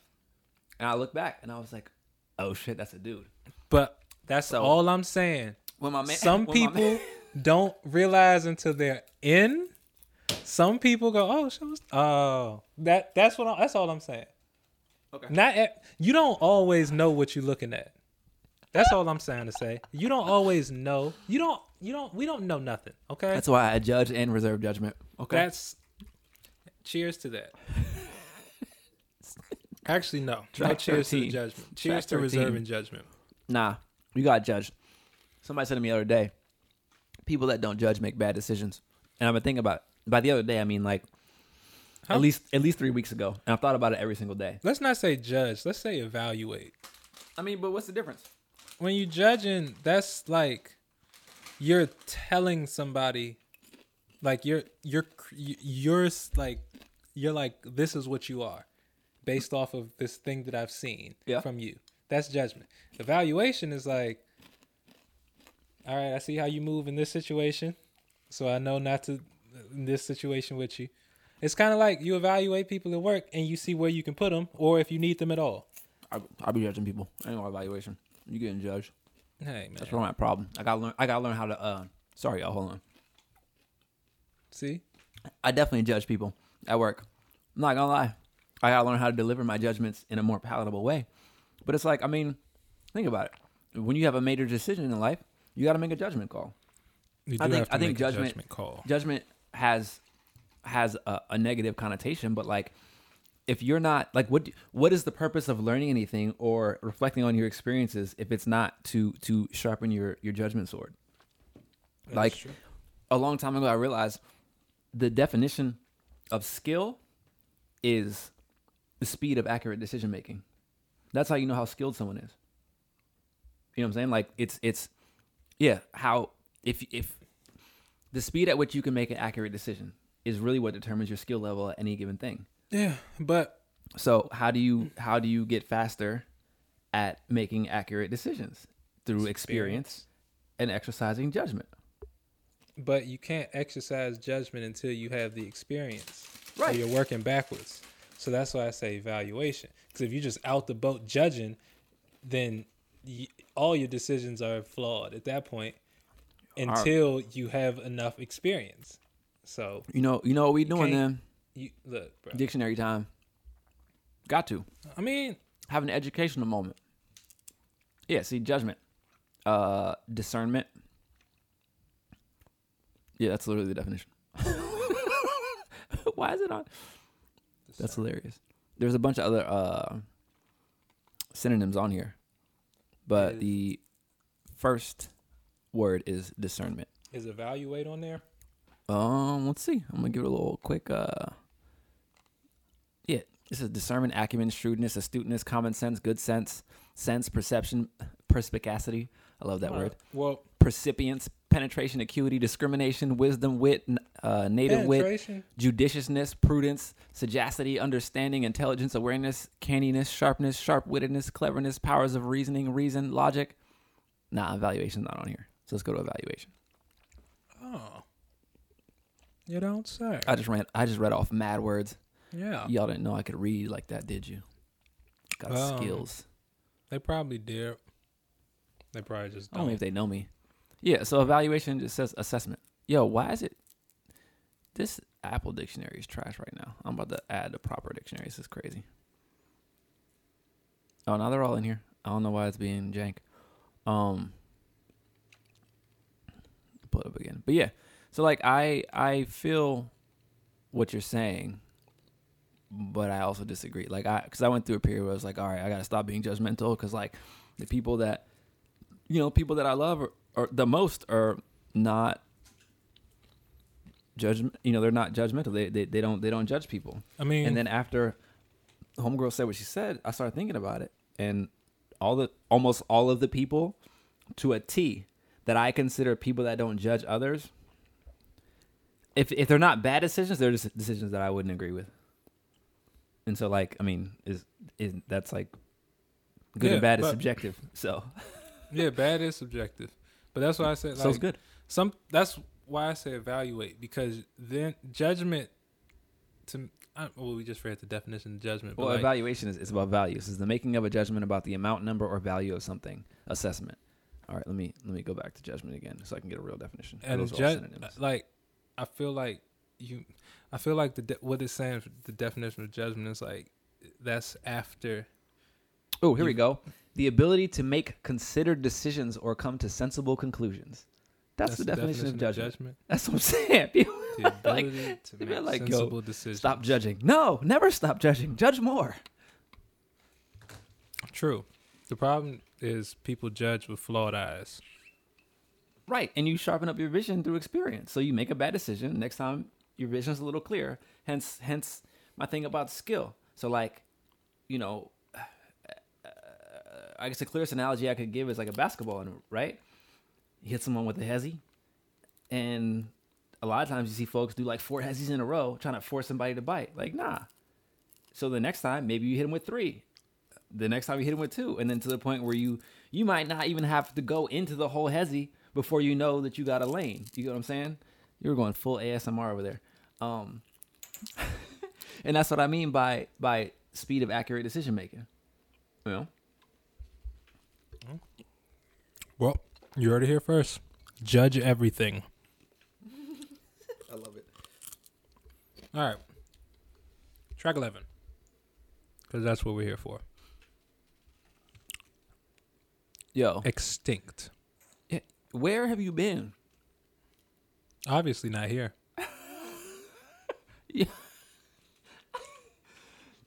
and I looked back and I was like, oh shit, that's a dude. but that's So- all I'm saying. When my man, Some when my people man- don't realize until they're in. Some people go, oh, so it's- oh, that that's what I, that's all I'm saying. Okay. Not e- you don't always know what you're looking at. That's all I'm saying to say. You don't always know. You don't. You don't. We don't know nothing. Okay. That's why I judge and reserve judgment. Okay. That's. Cheers to that. Actually, no. no Track cheers to 13. the judgment. Cheers Track to 13. reserving judgment. Nah, you got judged. Somebody said to me the other day, people that don't judge make bad decisions. And I've been thinking about by the other day, I mean like Huh? at least at least three weeks ago. And I've thought about it every single day. Let's not say judge. Let's say evaluate. I mean, but what's the difference? When you judging, that's like you're telling somebody, like you're you're you're like you're like this is what you are, based off of this thing that I've seen Yeah. from you. That's judgment. Evaluation is like, all right, I see how you move in this situation, so I know not to in this situation with you. It's kind of like you evaluate people at work and you see where you can put them or if you need them at all. I, I'll be judging people. I ain't no evaluation. You getting judged. Hey man, That's where my problem. I gotta learn. I gotta learn how to. uh Sorry, y'all. Hold on. see, I definitely judge people at work. I'm not gonna lie. I gotta learn how to deliver my judgments in a more palatable way. But it's like, I mean, think about it. When you have a major decision in life, you gotta make a judgment call. you I think- to I think judgment- judgment call. Judgment has has a, a negative connotation, but like, if you're not like, what what is the purpose of learning anything or reflecting on your experiences if it's not to to sharpen your your judgment sword? That's like- true. a long time ago, I realized the definition of skill is the speed of accurate decision making. That's how you know how skilled someone is. You know what I'm saying? Like it's it's yeah, how if if the speed at which you can make an accurate decision is really what determines your skill level at any given thing. yeah, but So how do you how do you get faster at making accurate decisions through experience and exercising judgment? but you can't exercise judgment until you have the experience. Right. So you're working backwards. So that's why I say evaluation. Because if you're just out the boat judging, then all your decisions are flawed. At that point, until you have enough experience. So You know, you know what we doing then? you look, bro. Dictionary time. Got to I mean, have an educational moment. Yeah. See, judgment, uh, discernment. Yeah, that's literally the definition. Why is it on? That's hilarious. There's a bunch of other uh, synonyms on here, but Is- the first word is discernment. is evaluate on there? Um, let's see. I'm gonna give it a little quick. Uh, yeah, this is discernment, acumen, shrewdness, astuteness, common sense, good sense, sense, perception, perspicacity. I love that All right. word. Well, Percipience, penetration, acuity, discrimination, wisdom, wit, uh, native wit, judiciousness, prudence, sagacity, understanding, intelligence, awareness, canniness, sharpness, sharp-wittedness, cleverness, powers of reasoning, reason, logic. Nah, evaluation's not on here. So let's go to evaluation. Oh, you don't say. I just ran. I just read off mad words. yeah, Y'all didn't know I could read like that, did you? Got Um, skills. they probably did. They probably just don't. Only if they know me. Yeah. So evaluation just says assessment. Yo, why is it? This Apple dictionary is trash right now. I'm about to add the proper dictionary. This is crazy. Oh, now they're all in here. I don't know why it's being jank. Um, pull it up again. But yeah, so like I I feel what you're saying, but I also disagree. Like I because I went through a period where I was like, all right, I gotta stop being judgmental because like the people that you know people that I love are, are the most are not judgment. You know they're not judgmental. They, they they don't they don't judge people. I mean, And then after homegirl said what she said, I started thinking about it, and all the almost all of the people to a T that I consider people that don't judge others. If if they're not bad decisions, they're just decisions that I wouldn't agree with. And so, like, I mean, is is that's like good Yeah, and bad is subjective. So, yeah, bad is subjective, but that's why I said like good. some. That's why I say evaluate because then judgment. To I, well, we just read the definition of judgment. But Well, like, evaluation is, is about values. Is the making of a judgment about the amount, number, or value of something. Assessment. All right, let me let me go back to judgment again, so I can get a real definition. and Those are judge synonyms. like I feel like you. I feel like the de- what it's saying. The definition of judgment is like that's after. Oh, here we go. The ability to make considered decisions or come to sensible conclusions. That's, the definition, of judgment. That's what I'm saying. People The like, to make like, sensible decisions. stop judging. No, never stop judging. Judge more. True. The problem is people judge with flawed eyes. Right. And you sharpen up your vision through experience. So you make a bad decision. Next time your vision's a little clearer. Hence hence my thing about skill. So like, you know, I guess the clearest analogy I could give is like a basketball, right? You hit someone with a hezzy, and a lot of times you see folks do like four hezzies in a row trying to force somebody to bite. Like, nah. So the next time, maybe you hit him with three. The next time you hit him with two, and then to the point where you you might not even have to go into the whole hezzy before you know that you got a lane. You get what I'm saying? You were going full ASMR over there. Um, and that's what I mean by by speed of accurate decision making. You know? Well, you heard it here first. Judge everything. I love it. All right. Track 11. Because that's what we're here for. Yo, Extinct. where have you been? Obviously not here.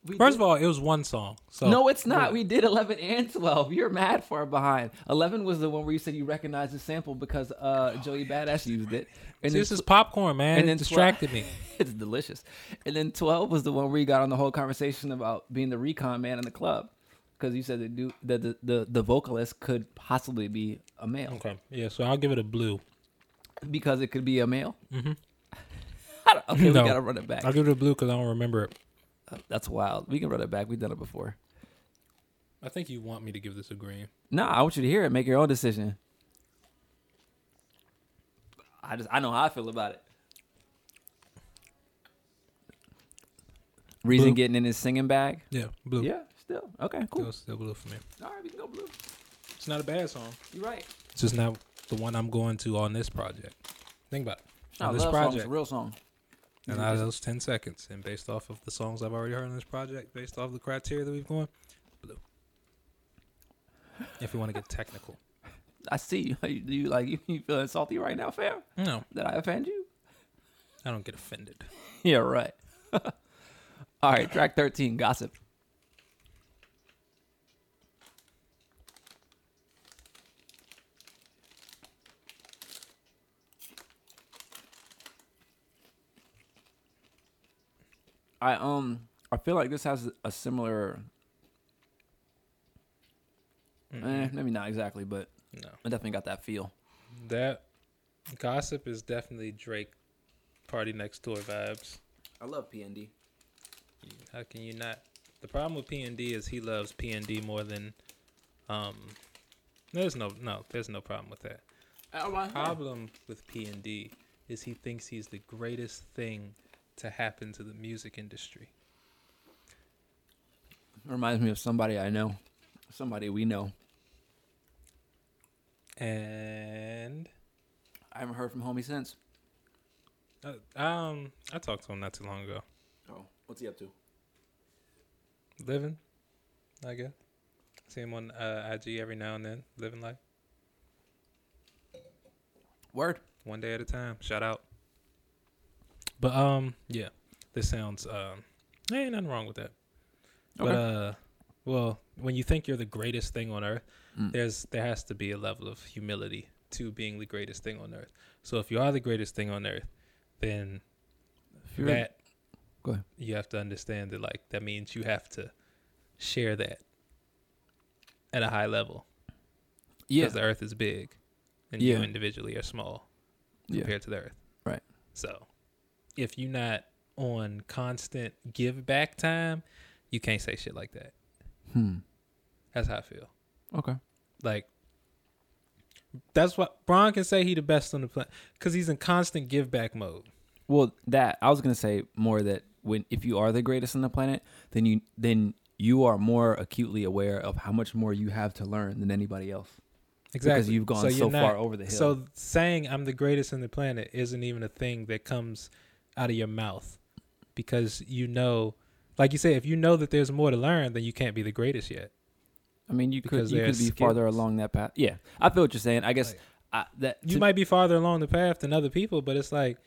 We First did- of all, it was one song. So no, it's not. We did 11 and 12. You're mad far behind. 11 was the one where you said you recognized the sample because uh, Joey Badass used it. And See, this is popcorn, man. and it distracted me. it's delicious. And then 12 was the one where you got on the whole conversation about being the recon man in the club because you said the, the, the, the vocalist could possibly be a male Okay. Yeah, so I'll give it a blue. because it could be a male. Mhm. I don't- okay, No. we got to run it back. I'll give it a blue because I don't remember it. That's wild. We can run it back. We've done it before. I think you want me to give this a green. No, I want you to hear it. Make your own decision. I just I know how I feel about it. Reason Blue. getting in his singing bag. Yeah, blue. Yeah, still okay, cool. Still, still blue for me. All right, we can go blue. It's not a bad song. You're right. It's just not the one I'm going to on this project. Think about it. On this project, real song. And out of those ten seconds, and based off of the songs I've already heard on this project, based off the criteria that we've gone, blue. If we want to get technical, I see you. You, like you, you feeling salty right now, fam? no, Did I offend you? I don't get offended. Yeah, right. All right, track thirteen, gossip. I um I feel like this has a similar eh, maybe not exactly, but No, I definitely got that feel. that gossip is definitely Drake party next door vibes. I love PND. How can you not? The problem with PND is he loves PND more than. Um, there's no no there's no problem with that. The problem with PND is he thinks he's the greatest thing to happen to the music industry. Reminds me of somebody I know, somebody we know. And I haven't heard from homie since. uh, um, I talked to him not too long ago. Oh, what's he up to? Living, I guess. See him on uh, IG every now and then. Living life, Word. one day at a time. Shout out. But um, yeah, this sounds um, there ain't nothing wrong with that. Okay. But uh, well, when you think you're the greatest thing on earth, Mm. there's there has to be a level of humility to being the greatest thing on earth. So if you are the greatest thing on earth, then that Go ahead. you have to understand that like that means you have to share that at a high level yeah, because the earth is big and Yeah. you individually are small yeah, compared to the earth. Right. So if you're not on constant give back time, you can't say shit like that. hmm. That's how I feel. Okay. Like that's what Bron can say he the best on the planet because he's in constant give back mode. Well, that I was gonna say more that when if you are the greatest on the planet, then you then you are more acutely aware of how much more you have to learn than anybody else Exactly. because you've gone So so, not- far over the hill. So saying I'm the greatest on the planet isn't even a thing that comes out of your mouth because you know, like you say, if you know that there's more to learn, then you can't be the greatest yet. I mean, you could you could be farther along that path. Yeah, I feel what you're saying. I guess Like, I, that You to- might be farther along the path than other people, but it's like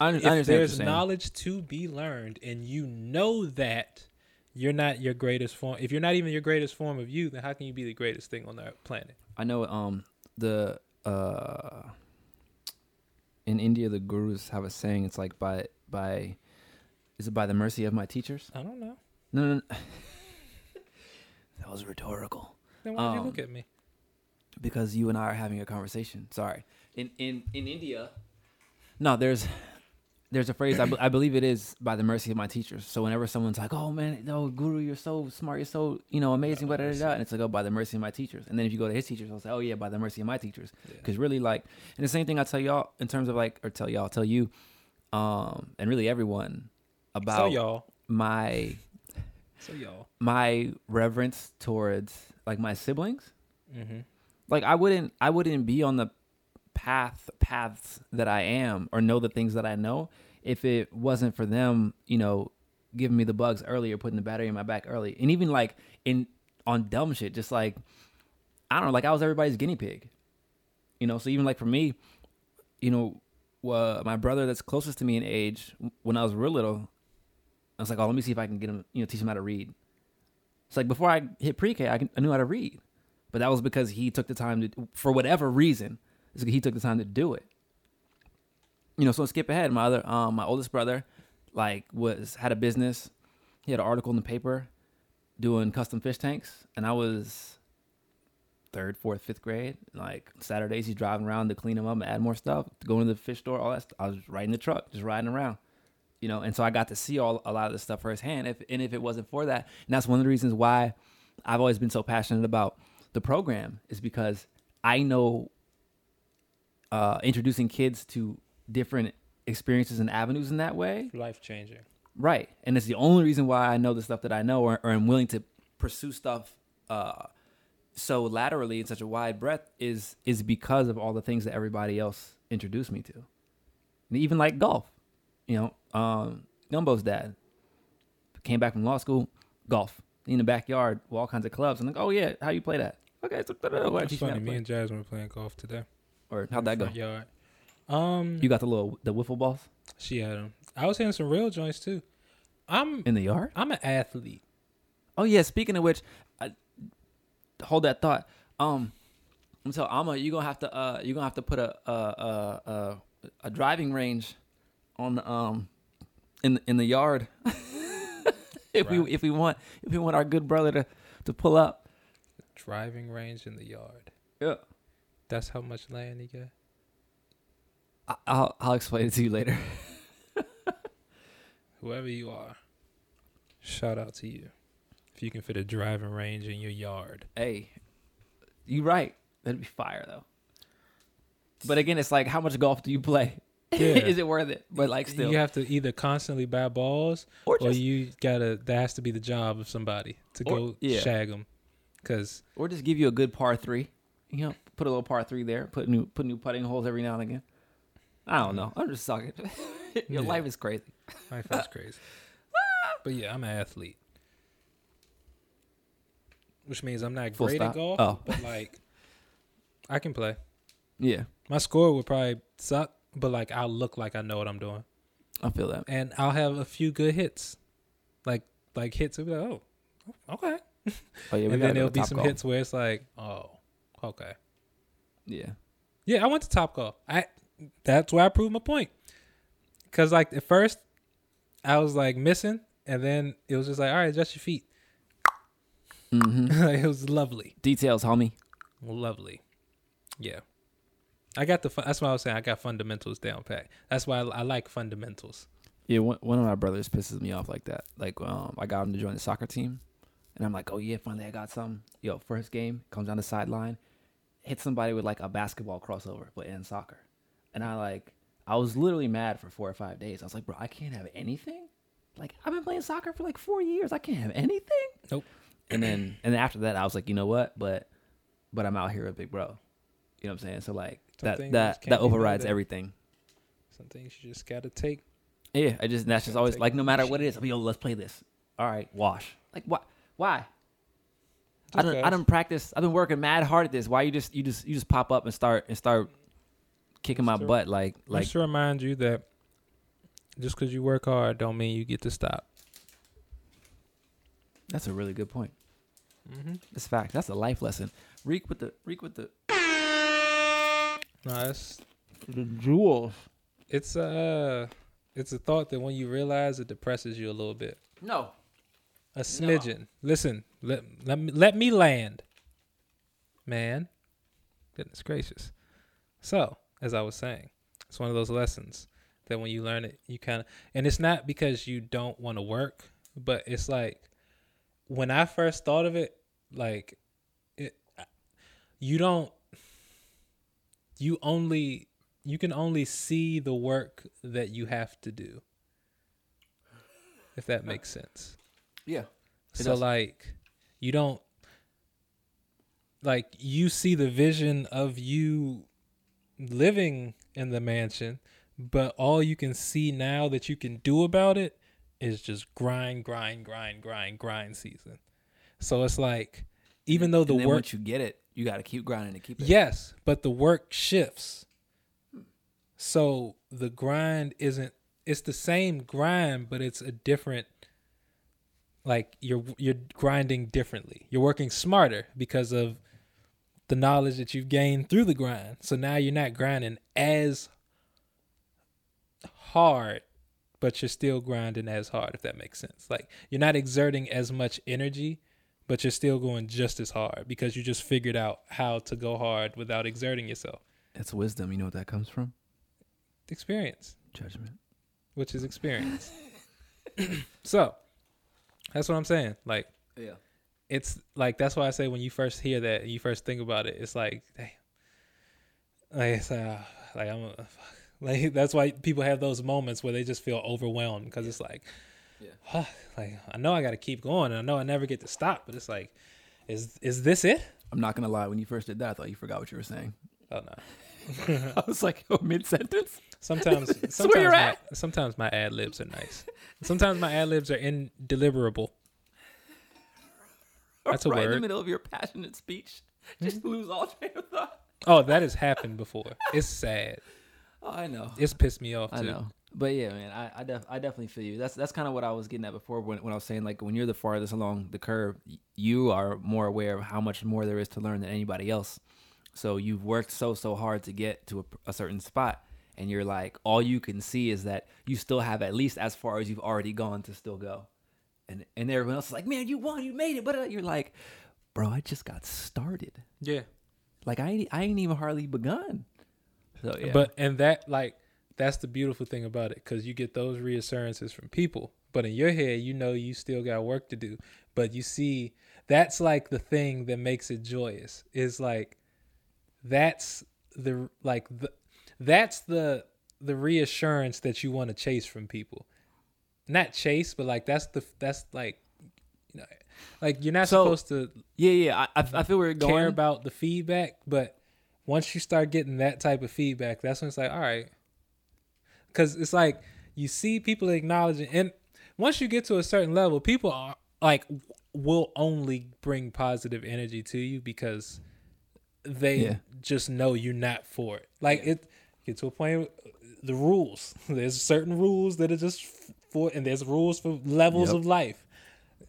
I, under- if understand there's knowledge to be learned and you know that you're not your greatest form if you're not even your greatest form of you then how can you be the greatest thing on the planet I know um the uh in India the gurus have a saying it's like by by is it by the mercy of my teachers? i don't know No, no, no. that was rhetorical then why did you Um, look at me because you and I are having a conversation. Sorry. In in in India, no, there's there's a phrase I, I believe it is by the mercy of my teachers. So whenever someone's like, "Oh man, no, guru, you're so smart, you're so you know amazing," the blah, blah, and it's like, "Oh, by the mercy of my teachers." And then if you go to his teachers, I'll say, "Oh yeah, by the mercy of my teachers." Yeah. Because really, like, and the same thing I tell y'all in terms of like, or tell y'all, tell you, um, and really everyone so about y'all my so y'all my reverence towards like my siblings. mm-hmm. Like I wouldn't, I wouldn't be on the path paths that I am or know the things that I know if it wasn't for them, you know, giving me the bugs earlier, putting the battery in my back early, and even like in on dumb shit, just like I don't know, like I was everybody's guinea pig, you know. So even like for me, you know, uh, my brother that's closest to me in age, when I was real little, I was like, oh, let me see if I can get him, you know, teach him how to read. It's like before I hit pre-K, I, can, I knew how to read, but that was because he took the time to, for whatever reason, he took the time to do it. You know, so skip ahead. My other, um, my oldest brother, like was had a business. He had an article in the paper doing custom fish tanks, and I was third, fourth, fifth grade. Like Saturdays, he's driving around to clean them up and add more stuff, going to the fish store, all that. Stuff. I was riding the truck, just riding around, you know. And so I got to see all a lot of this stuff firsthand. If and if it wasn't for that, and that's one of the reasons why I've always been so passionate about the program is because I know uh, introducing kids to different experiences and avenues in that way life changing Right. And it's the only reason why I know the stuff that I know or, or am willing to pursue stuff uh, so laterally in such a wide breadth is is because of all the things that everybody else introduced me to. And even like golf. You know, um, Gumbo's dad came back from law school, golf in the backyard, with all kinds of clubs. I'm like, oh yeah, how you play that? Okay, so It's you teach me how funny. Me play? and Jasmine were playing golf today. Or how'd that go? Yard. Um, You got the little the wiffle balls she had them. I was hitting some real joints too. I'm in the yard. I'm an athlete. Oh yeah. Speaking of which, I, hold that thought. Um, so Alma, you gonna have to uh, you gonna have to put a a a, a, a driving range on the um in in the yard if Right. we if we want if we want our good brother to to pull up. Driving range in the yard. Yeah. That's how much land he got. I'll I'll explain it to you later. Whoever you are, shout out to you. If you can fit a driving range in your yard. Hey, you're right. That'd be fire though. But again, it's like how much golf do you play? Yeah. Is it worth it? But like still, You have to either constantly buy balls or or you gotta, that has to be the job of somebody to Or- go yeah. shag them. Cause or just give you a good par three. You know, put a little par three there. Put new put new putting holes every now and again. I don't mm. know. I'm just talking. Your Yeah. life is crazy. life is crazy. but yeah, I'm an athlete. Which means I'm not Full great stop. at golf, Oh. but like I can play. Yeah, My score would probably suck, but like I'll look like I know what I'm doing. I feel that. and I'll have a few good hits, like like hits. Will be like, oh, okay, Oh yeah, and then there'll be some Golf. hits where it's like, oh, okay, Yeah, yeah. I went to Top Golf. I that's where I proved my point. Cause like at first, I was like missing, and then it was just like, all right, adjust your feet. hmm it was lovely, details, homie. lovely. Yeah, I got the. fu- That's why I was saying I got fundamentals down pat. That's why I, I like fundamentals. Yeah, one, one of my brothers pisses me off like that. Like, um, I got him to join the soccer team, and I'm like, oh yeah, finally I got some. Yo, first game comes down the sideline, hit somebody with like a basketball crossover, but in soccer, and I like, I was literally mad for four or five days. I was like, bro, I can't have anything. Like, I've been playing soccer for like four years. I can't have anything. Nope. And then, and then after that, I was like, you know what? But, but I'm out here with big bro. You know what I'm saying? So like that that that overrides everything. Some things you just gotta take. Yeah, I just that's just always like no matter what it is, I'll be yo, let's play this. All right, wash. Like why? Why? I don't. I don't practice. I've been working mad hard at this. Why you just you just you just pop up and start and start kicking my Just to- butt like like just to remind you that just because you work hard don't mean you get to stop. that's a really good point. Mm-hmm. That's fact. That's a life lesson. Reek with the reek with the No, it's the jewels. it's uh it's a thought that when you realize it depresses you a little bit, No, a smidgen. Listen, let let me let me land, man. Goodness gracious. So, as I was saying, it's one of those lessons that when you learn it, you kind of, and it's not because you don't want to work, but it's like when I first thought of it, like it, you don't, you only, you can only see the work that you have to do. If that makes sense. yeah, So does. like you don't like you see the vision of you living in the mansion, but all you can see now that you can do about it is just grind, grind, grind, grind, grind season. So it's like even though the work once you get it, you got to keep grinding to keep it. Yes, but the work shifts. So the grind isn't it's the same grind, but it's a different like you're you're grinding differently. You're working smarter because of the knowledge that you've gained through the grind. So now you're not grinding as hard, but you're still grinding as hard if that makes sense. Like you're not exerting as much energy, but you're still going just as hard because you just figured out how to go hard without exerting yourself. That's wisdom. You know what that comes from? Experience, Judgment. which is experience. so, that's what I'm saying. Like Yeah. It's like that's why I say when you first hear that and you first think about it, it's like, damn. Like it's uh, like I'm a, like that's why people have those moments where they just feel overwhelmed because it's like, Yeah. like I know I got to keep going and I know I never get to stop, but it's like, is is this it? I'm not gonna lie. When you first did that, I thought you forgot what you were saying. Oh no. I was like, oh, mid sentence. Sometimes, sometimes, where you're my, at. sometimes my ad libs are nice. Sometimes my ad libs are indeliberable. That's a right in the middle of your passionate speech, just mm-hmm. lose all train of thought. Oh, that has happened before. It's sad. Oh, I know. It's pissed me off too. I know. But yeah, man, I I, def- I definitely feel you. That's that's kind of what I was getting at before when, when I was saying like when you're the farthest along the curve, you are more aware of how much more there is to learn than anybody else. So you've worked so so hard to get to a, a certain spot, and you're like all you can see is that you still have at least as far as you've already gone to still go, and and everyone else is like, man, you won, you made it, but uh, you're like, bro, I just got started. Yeah. Like I ain't, I ain't even hardly begun. So yeah, But and that like that's the beautiful thing about it because you get those reassurances from people. But in your head, you know you still got work to do. But you see, that's like the thing that makes it joyous. Is like that's the like the that's the the reassurance that you want to chase from people. Not chase, but like that's the that's like you know like you're not So, supposed to yeah, yeah, I, I I feel where you're going. care about the feedback, but once you start getting that type of feedback, that's when it's like, all right, because it's like you see people acknowledging, and once you get to a certain level, people are like will only bring positive energy to you because they Yeah. just know you're not for it. Like it get to a point, uh, the rules. There's certain rules that are just for, and there's rules for levels Yep. of life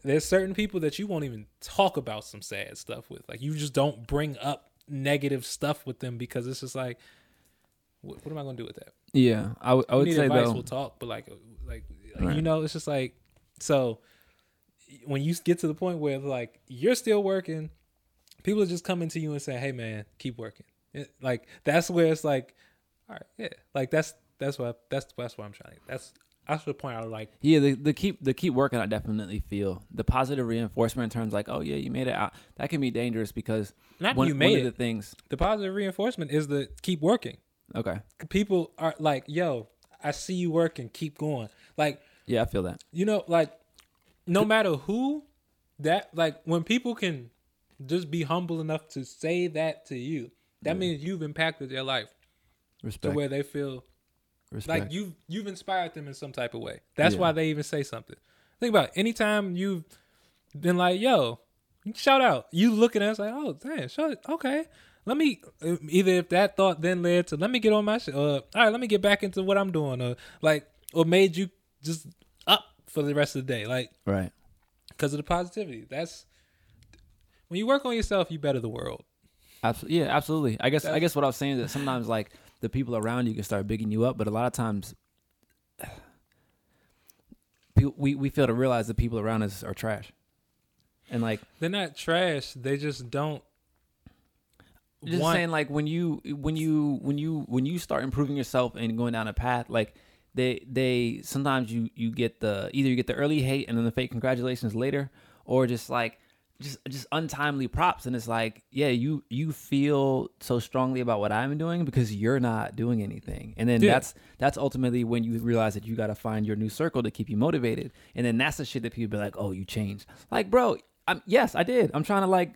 there's certain people that you won't even talk about some sad stuff with. Like you just don't bring up negative stuff with them because it's just like, what, what am I gonna do with that? Yeah, I would- I would say advice, though. we'll talk. But like, uh, like, like, Right. you know, it's just like so. When you get to the point where like you're still working, people are just coming to you and saying, "Hey, man, keep working." It, like that's where it's like, all right, yeah, like that's that's what that's that's what I'm trying. That's that's the point I like. Yeah, the, the keep the keep working. I definitely feel the positive reinforcement in terms like, oh yeah, you made it out. That can be dangerous because Not one, you one made of it. the things. The positive reinforcement is the keep working. Okay, people are like, "Yo, I see you working. Keep going." Like, yeah, I feel that. you know, like no matter who that like when people can just be humble enough to say that to you, that means you've impacted their life to Respect. where they feel Respect. like you've you've inspired them in some type of way. That's Yeah. why they even say something. Think about it. anytime you've been like, "Yo, shout out," you look at us like, "Oh, damn, shout okay." Let me either if that thought then led to let me get on my shit. Uh, all right, let me get back into what I'm doing, or like, or made you just up for the rest of the day, like right. because of the positivity. That's when you work on yourself, you better the world. Absolutely. Yeah, absolutely. I guess I guess what I was saying is that sometimes like the people around you can start bigging you up, but a lot of times we we fail to realize the people around us are trash. And like They're not trash. They just don't. just want- saying like when you when you when you when you start improving yourself and going down a path like they they sometimes you you get the either you get the early hate and then the fake congratulations later or just like just just untimely props and it's like yeah you you feel so strongly about what i'm doing because you're not doing anything and then Yeah. that's that's ultimately when you realize that you got to find your new circle to keep you motivated and then that's the shit that people be like oh you changed like bro i'm yes i did i'm trying to like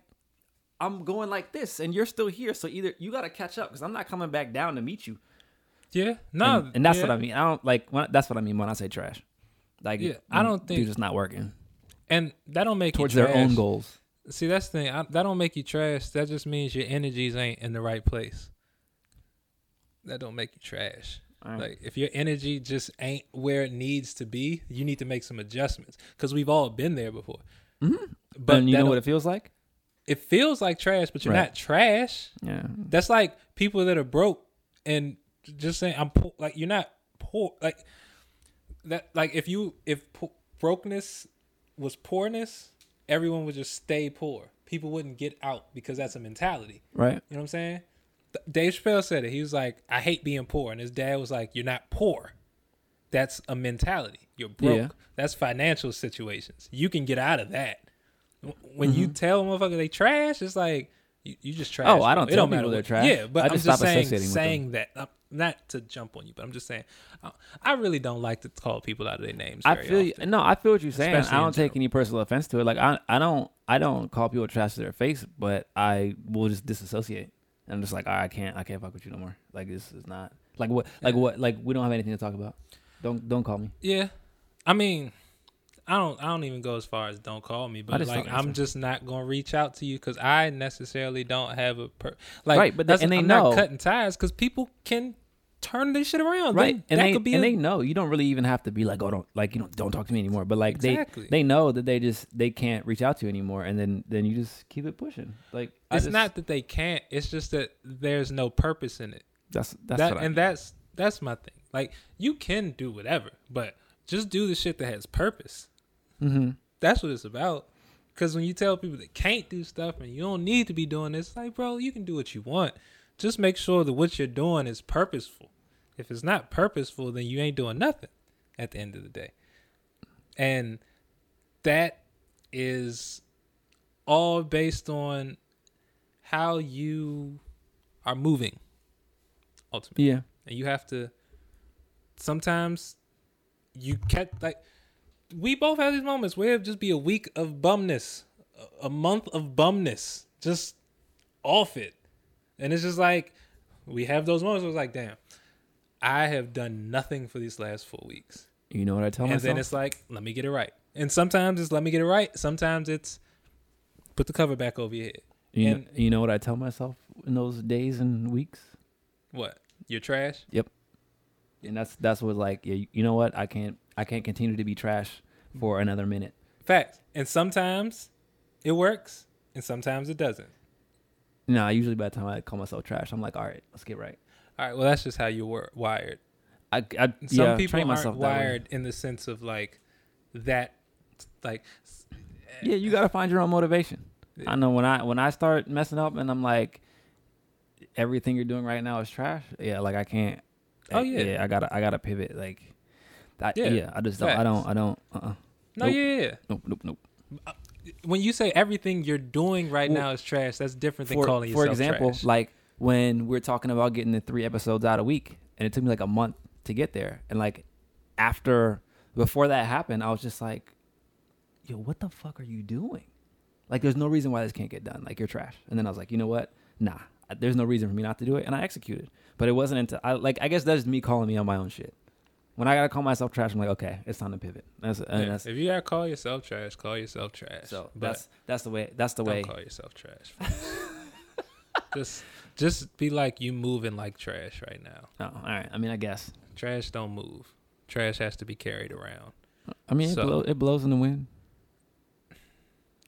I'm going like this, and you're still here. So either you got to catch up because I'm not coming back down to meet you. Yeah, no, and, and that's yeah. what I mean. I don't like. When, that's what I mean when I say trash. Like, Yeah, I don't think- it's not working And that don't make towards you their own goals. See, that's the thing. I, that don't make you trash. That just means your energies ain't in the right place. That don't make you trash. All right. Like if your energy just ain't where it needs to be, you need to make some adjustments. Because we've all been there before. Mhm. But and you know what it feels like? it feels like trash, but you're Right. not trash. Yeah, That's like people that are broke and just saying I'm poor. Like you're not poor. Like that. Like if you if po- brokenness was poorness, everyone would just stay poor. People wouldn't get out because that's a mentality. right. You know what I'm saying? Dave Chappelle said it. He was like, "I hate being poor," and his dad was like, "You're not poor. That's a mentality. You're broke. Yeah. That's financial situations. You can get out of that. When you Mm-hmm. tell a motherfucker they trash, it's like, You, you just trash. Oh, I don't It tell matter people they're what- trash. Yeah, but I I'm just saying them. saying that. Uh, not to jump on you, but I'm just saying. I really don't like to call people out of their names. I feel you. No, I feel what you're saying. Especially I don't take general. any personal offense to it. Like I, I don't, I don't call people trash to their face, but I will just disassociate. And I'm just like, right, I can't, I can't fuck with you no more. Like this is not like what, like Yeah. what, like we don't have anything to talk about. Don't, don't call me. Yeah, I mean, I don't. I don't even go as far as don't call me, but like I'm just not gonna reach out to you because I necessarily don't have a per. Like, Right, but that's, and they I'm know- not cutting ties because people can turn this shit around. right and that they could be and a- they know you don't really even have to be like oh don't like you know don't talk to me anymore but like Exactly. they they know that they just they can't reach out to you anymore and then then you just keep it pushing like It's just- not that they can't. It's just that there's no purpose in it. that's that's that and that's that's my thing. Like you can do whatever, but just do the shit that has purpose. Mm-hmm. That's what it's about. Because when you tell people they can't do stuff and you don't need to be doing this, like bro, you can do what you want. Just make sure that what you're doing is purposeful. If it's not purposeful, then you ain't doing nothing at the end of the day. And that is all based on how you are moving ultimately yeah and you have to sometimes you catch like we both have these moments. Where it'll just be a week of bumness a- month of bumness just off it. And it's just like we have those moments where it's like damn i have done nothing for these last four weeks. You know what I tell and myself? And then it's like let me get it right. And sometimes it's let me get it right. Sometimes it's put the cover back over your head. You, know, and- you know what I tell myself in those days and weeks? What? You're trash and that's that's what like yeah, you, know what I can't I can't continue to be trash for another minute Facts. And sometimes it works, and sometimes it doesn't. no usually by the time I call myself trash I'm like all right let's get right All right. Well, that's just how you were wired. I, I Some yeah, people aren't wired in the sense of like that, like yeah you got to find your own motivation Yeah. I know when I when I start messing up and I'm like, everything you're doing right now is trash. Yeah, like I can't. Oh, yeah. yeah. I gotta I gotta pivot. Like, that, Yeah, yeah, I just don't. I don't. I don't. Uh. uh no, Nope. yeah, yeah. Nope. Nope. Nope. When you say everything you're doing right Well, now is trash, that's different than For calling for yourself For example, trash. like when we're talking about getting the three episodes out a week, and it took me like a month to get there, and like after before that happened, I was just like, yo, what the fuck are you doing? Like, there's no reason why this can't get done. Like, you're trash. And then I was like, you know what? Nah, there's no reason for me not to do it, and I executed. But it wasn't until I like I guess that's me calling me on my own shit. When I gotta call myself trash, I'm like, okay, it's time to pivot. That's, and Yeah, that's if you gotta call yourself trash, call yourself trash. so but that's that's the way. That's the don't way. call yourself trash. just, just be like you moving like trash right now. Oh, all right. I mean, I guess. Trash don't move. Trash has to be carried around. I mean, So- it, blow, it blows in the wind.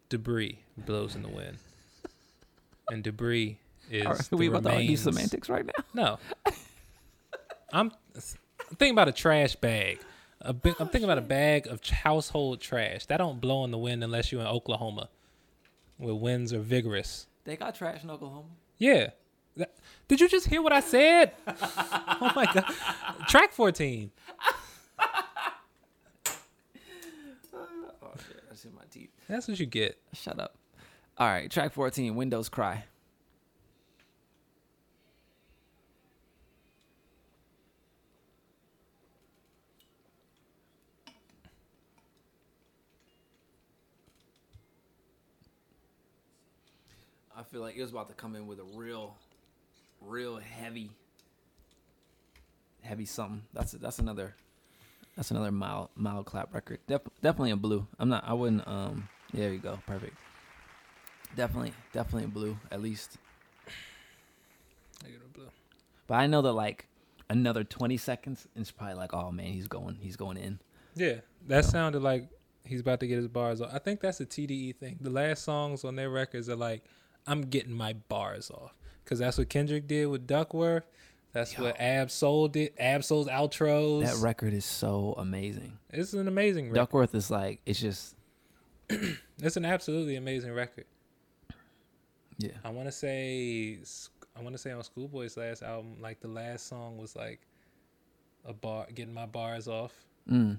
Debris blows in the wind, and debris is Are the we about to argue semantics right now? No, I'm, I'm thinking about a trash bag. A big, I'm thinking about a bag of household trash that don't blow in the wind unless you're in Oklahoma, where winds are vigorous. They got trash in Oklahoma. Yeah. That- did you just hear what I said? oh my god. Track 14. Oh shit! That's in my teeth. That's what you get. Shut up. All right, track 14, Windows Cry. Feel like it was about to come in with a real, real heavy, heavy something. That's that's another, that's another mild mild clap record. Def, definitely in blue. I'm not. I wouldn't. Um. There you go. Perfect. Definitely, definitely in blue. At least. I get a blue. But I know that like another 20 seconds, it's probably like, oh man, he's going, he's going in. Yeah. That So- sounded like he's about to get his bars off. I think that's a TDE thing. The last songs on their records are like, I'm getting my bars off. Because that's what Kendrick did with Duckworth. That's Yo. what Ab Soul did. Ab Soul's outros. That record is so amazing. it's an amazing record. Duckworth is like, it's just, It's an absolutely amazing record. yeah. I want to say, I want to say on Schoolboy's last album, like the last song was like a bar, getting my bars off. Mm.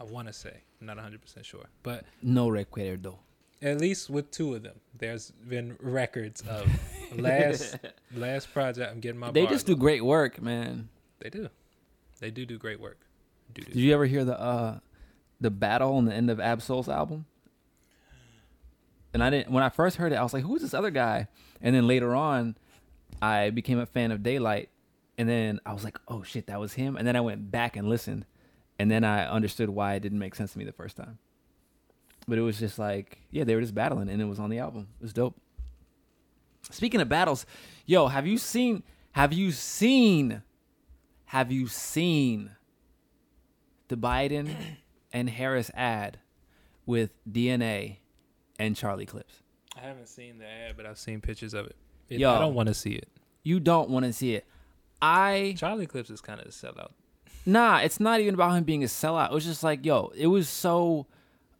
I want to say, I'm not 100 percent sure, but No recuerdo. At least with two of them, there's been records of last last project, I'm getting my. they just do up. great work, man. They do. They do do great work. Do do. Did you ever hear the uh the battle on the end of Ab Soul's album? And I didn't when I first heard it, I was like, "Who's this other guy?" And then later on, I became a fan of Daylyt, and then I was like, "Oh shit, that was him." And then I went back and listened, and then I understood why it didn't make sense to me the first time. But it was just like, yeah, they were just battling, and it was on the album. It was dope. Speaking of battles, yo, have you seen? Have you seen? Have you seen the Biden and Harris ad with DNA and Charlie Clips? I haven't seen the ad, but I've seen pictures of it. It- Yo. I don't want to see it. You don't want to see it. I Charlie Clips is kind of a sellout. nah, it's not even about him being a sellout. It was just like, yo, it was so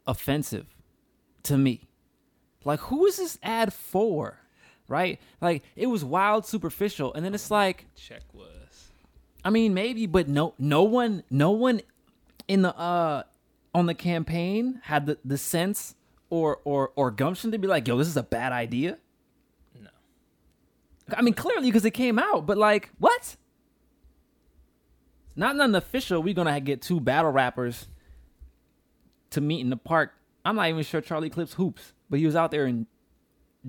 offensive to me. Like, who is this ad for? Right? Like, it was wild, superficial, and then it's like, Check was. I mean, maybe, but no, no one, no one in the uh on the campaign had the, the sense or or or gumption to be like, yo, this is a bad idea. No. I mean, clearly because it came out, but like, what? Not nothing official. We're gonna get two battle rappers to meet in the park. I'm not even sure Charlie Clips hoops, but he was out there in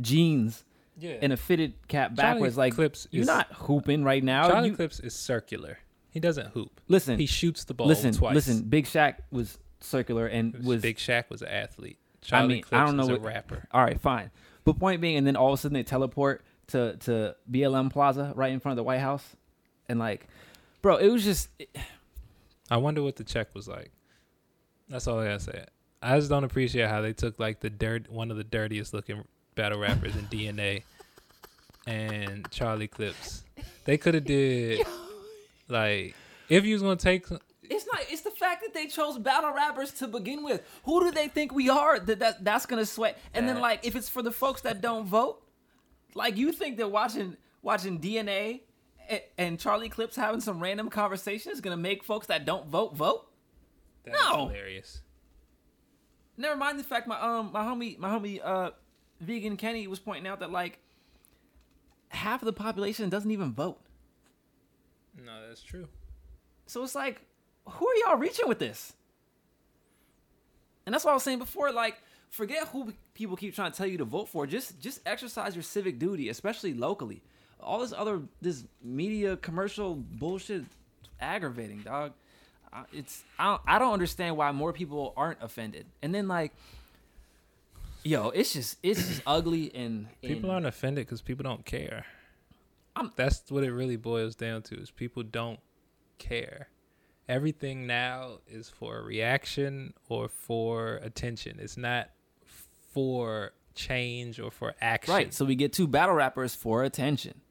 jeans Yeah. and a fitted cap Charlie backwards. Like, Clips you're is- not hooping right now. Charlie You- Clips is circular. He doesn't hoop. listen, He shoots the ball listen, twice. listen. Big Shaq was circular and was Big Shaq was an athlete. Charlie mean, I don't know is a what- rapper. all right, fine. But point being, and then all of a sudden they teleport to to BLM Plaza right in front of the White House, and like, bro, it was just I wonder what the check was like. That's all I gotta say. I just don't appreciate how they took like the dirt, one of the dirtiest looking battle rappers in DNA, and Charlie Clips. They could have did like if you was gonna take It's not. It's the fact that they chose battle rappers to begin with. Who do they think we are? That, that that's gonna sweat. And then like, if it's for the folks that don't vote, like you think that watching watching DNA and, and Charlie Clips having some random conversation is gonna make folks that don't vote vote? That's No. hilarious. Never mind the fact my um my homie my homie uh vegan Kenny was pointing out that like half of the population doesn't even vote. No, that's true. So it's like, who are y'all reaching with this? And that's what I was saying before. Like, forget who people keep trying to tell you to vote for. Just just exercise your civic duty, especially locally. All this other this media commercial bullshit, aggravating, dog. I- It's I don't, I don't understand why more people aren't offended. And then like, yo, it's just it's just ugly and, People aren't offended because people don't care. I'm- That's what it really boils down to: is people don't care. Everything now is for a reaction or for attention. It's not for change or for action. right. So we get two battle rappers for attention,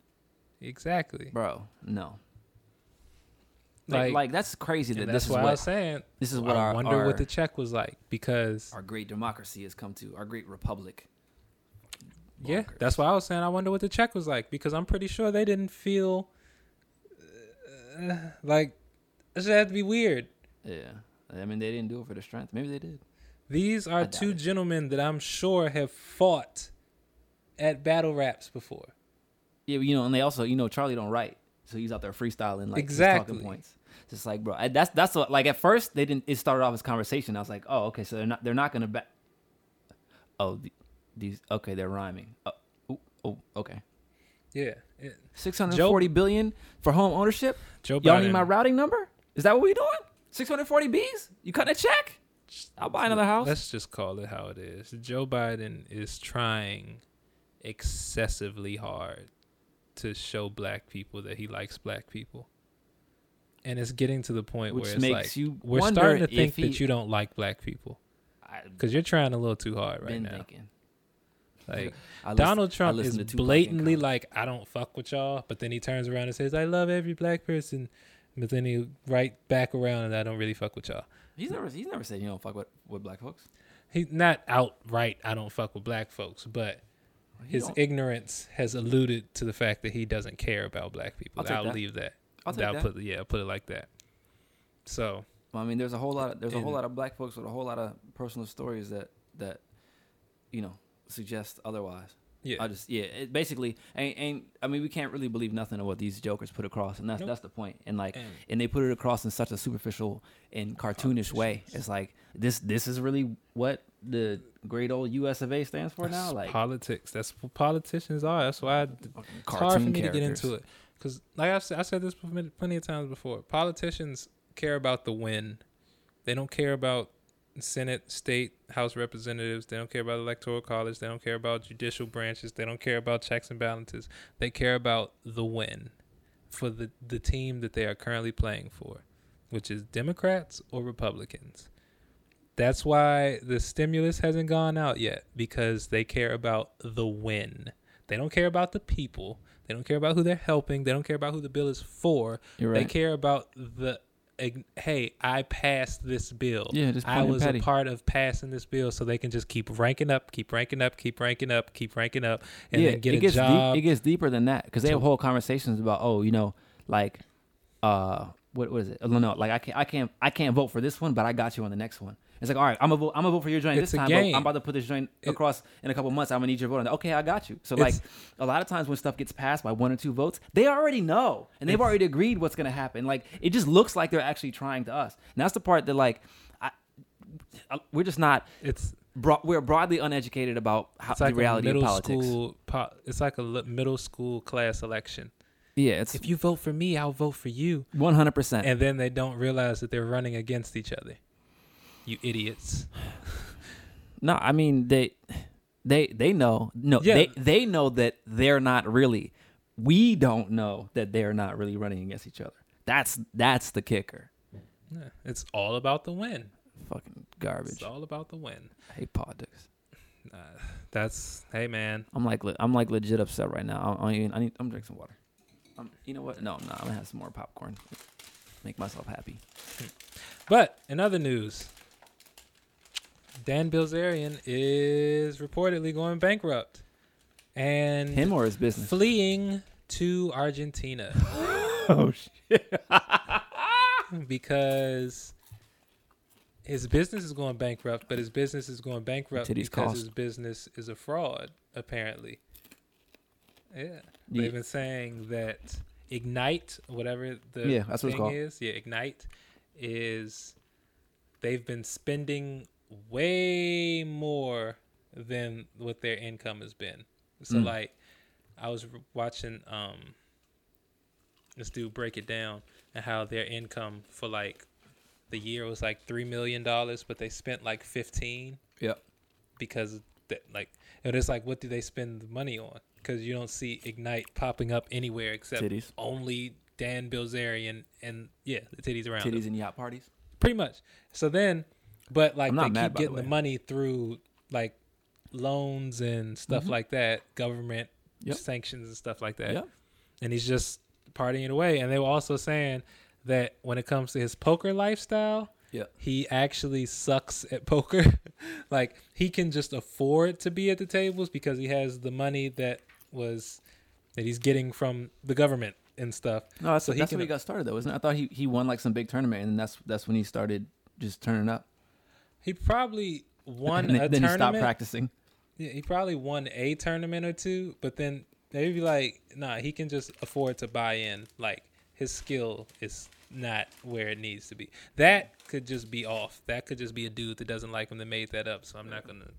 Exactly. bro. No. Like, Like, like that's crazy that and this that's is why I what was saying. this is what I our wonder our, what the check was like because our great democracy has come to, our great republic. yeah, that's why I was saying I wonder what the check was like because I'm pretty sure they didn't feel uh, like this had to be weird. Yeah, I mean they didn't do it for the strength. Maybe they did. These are two it. gentlemen that I'm sure have fought at battle raps before. Yeah, but, you know, and they also, you know, Charlie don't write, so he's out there freestyling like Exactly. talking points. Just like, bro, I- that's that's what, like at first they didn't. It started off as conversation. I was like, oh, okay, so they're not they're not gonna back. Oh, the, these okay, they're rhyming. Oh, ooh, oh okay. Yeah, it- Six hundred forty billion for home ownership. Joe Y'all Biden. need my routing number? Is that what we doing? Six hundred forty Bs? You cutting a check? I'll buy another house. Let's just call it how it is. Joe Biden is trying excessively hard to show black people that he likes black people. And it's getting to the point Which where it's makes like you we're starting to think he- that you don't like black people because you're trying a little too hard right now. thinking. Like listen- Donald Trump is to Tupac in blatantly like, I don't fuck with y'all, but then he turns around and says, I love every black person, but then he right back around and I don't really fuck with y'all. He's never he's never said you don't fuck with, with black folks. He's not outright, I don't fuck with black folks, but his ignorance has alluded to the fact that he doesn't care about black people. I'll I'll that. leave that. I'll take I'll that. put yeah, I'll put it like that. So Well, I mean, there's a whole lot. Of, there's a whole lot of black folks with a whole lot of personal stories that that you know suggest otherwise. Yeah. I'll just yeah. It basically, ain't, ain't I mean we can't really believe nothing of what these jokers put across, and that's Nope. that's the point. And like, And- and they put it across in such a superficial and cartoonish way. It's like this this is really what the great old U.S. of A. stands for now. Like politics. That's what politicians are. That's why I, it's hard for me to get into it. Because, like I've said, I said this plenty of times before. Politicians care about the win. They don't care about Senate, state, House representatives. They don't care about electoral college. They don't care about judicial branches. They don't care about checks and balances. They care about the win for the the team that they are currently playing for, which is Democrats or Republicans. That's why the stimulus hasn't gone out yet because they care about the win. They don't care about the people. They don't care about who they're helping. They don't care about who the bill is for. You're They care about the hey, I passed this bill. Yeah, just I was a part of passing this bill, so they can just keep ranking up, keep ranking up, keep ranking up, keep ranking up, and yeah, then get it a gets job. deep. It gets deeper than that because they have whole conversations about oh, you know, like, uh, what what is it? No, no, like I can't, I can't, I can't vote for this one, but I got you on the next one. It's like all right, I'm gonna vote, I'm gonna vote for your joint It's this time. But I'm about to put this joint It- across in a couple months. I'm gonna need your vote on that. Okay, I got you. So like, a lot of times when stuff gets passed by one or two votes, they already know and they've already agreed what's gonna happen. Like it just looks like they're actually trying to us. And that's the part that like, I, uh, we're just not. it's Bro- we're broadly uneducated about how like the reality of politics. school. Po- it's like a middle school class election. Yeah, it's If you vote for me, I'll vote for you. one hundred percent. and then they don't realize that they're running against each other. You idiots. No, I mean they they they know. No, Yeah. they they know that they're not really. We don't know that they're not really running against each other. That's that's the kicker. Yeah, It's all about the win. Fucking garbage. It's all about the win. I hate politics. Uh, that's hey man. I'm like I'm like legit upset right now. I, I, even, I need I'm drinking some water. Um, you know what? No, no, I'm gonna have some more popcorn. Make myself happy. But in other news, Dan Bilzerian is reportedly going bankrupt and Him or his business? fleeing to Argentina oh shit! because his business is going bankrupt, but his business is going bankrupt Titties because cost. his business is a fraud, apparently. Yeah. Yeah. They've been saying that Ignite, whatever the Yeah, that's what it's thing called. is, yeah, Ignite is they've been spending way more than what their income has been. So Mm. like I was watching um this dude break it down and how their income for like the year was like 3 million dollars but they spent like 15 Yep. because that like and it's like what do they spend the money on because you don't see ignite popping up anywhere except Titties. only dan bilzerian and yeah the titties around. Titties and yacht parties. pretty much so then but like they mad, keep by the getting the, money through like loans and stuff Mhm. like that government Yep. sanctions and stuff like that Yep. and he's just partying it away and they were also saying that when it comes to his poker lifestyle Yep. he actually sucks at poker. like he can just afford to be at the tables because he has the money that was that he's getting from the government and stuff. No, that's, So he can- when he got started though, isn't it? I thought he, he won like some big tournament, and that's that's when he started just turning up. He probably won and then, a then he stopped tournament. practicing. Yeah, he probably won a tournament or two, but then they'd be like, nah, he can just afford to buy in. Like his skill is not where it needs to be. That could just be off. That could just be a dude that doesn't like him that made that up. So I'm not gonna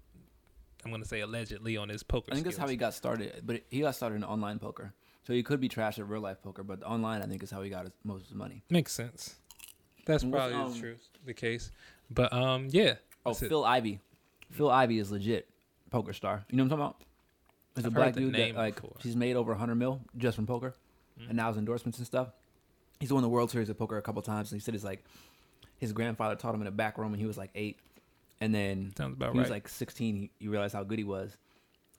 I'm gonna say allegedly on his poker. I think that's how he got started, but he got started in online poker. So he could be trash at real life poker, but online I think is how he got his, most of his money. makes sense. That's probably um, the truth, the case. But um, yeah. Oh, that's it. Phil Ivey. Phil Ivey is legit poker star. You know what I'm talking about? There's a black dude that like before. he's made over 100 mil just from poker, Mhm. and now his endorsements and stuff. He's won the World Series of Poker a couple times, and he said it's like his grandfather taught him in a back room when he was like eight, and then Sounds about he right. was like 16 he, he realized how good he was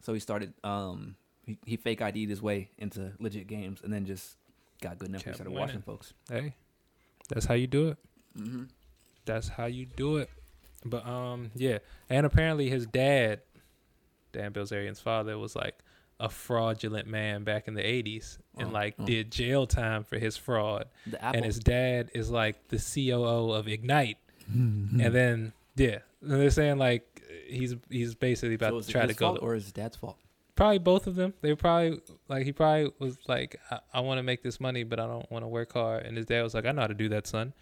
so he started um he, he fake id'd his way into legit games and then just got good enough he Kept started winning. watching folks hey, that's how you do it. mm-hmm. That's how you do it. But um, yeah, and apparently his dad, Dan Bilzerian's father, was like a fraudulent man back in the '80s, and Oh, like oh. did jail time for his fraud. And his dad is like the COO of Ignite, Mm-hmm. and then yeah, and they're saying like he's he's basically about so to try to go. fault or is his dad's fault Probably both of them. They probably like he probably was like, I, I want to make this money, but I don't want to work hard. And his dad was like, I know how to do that, son.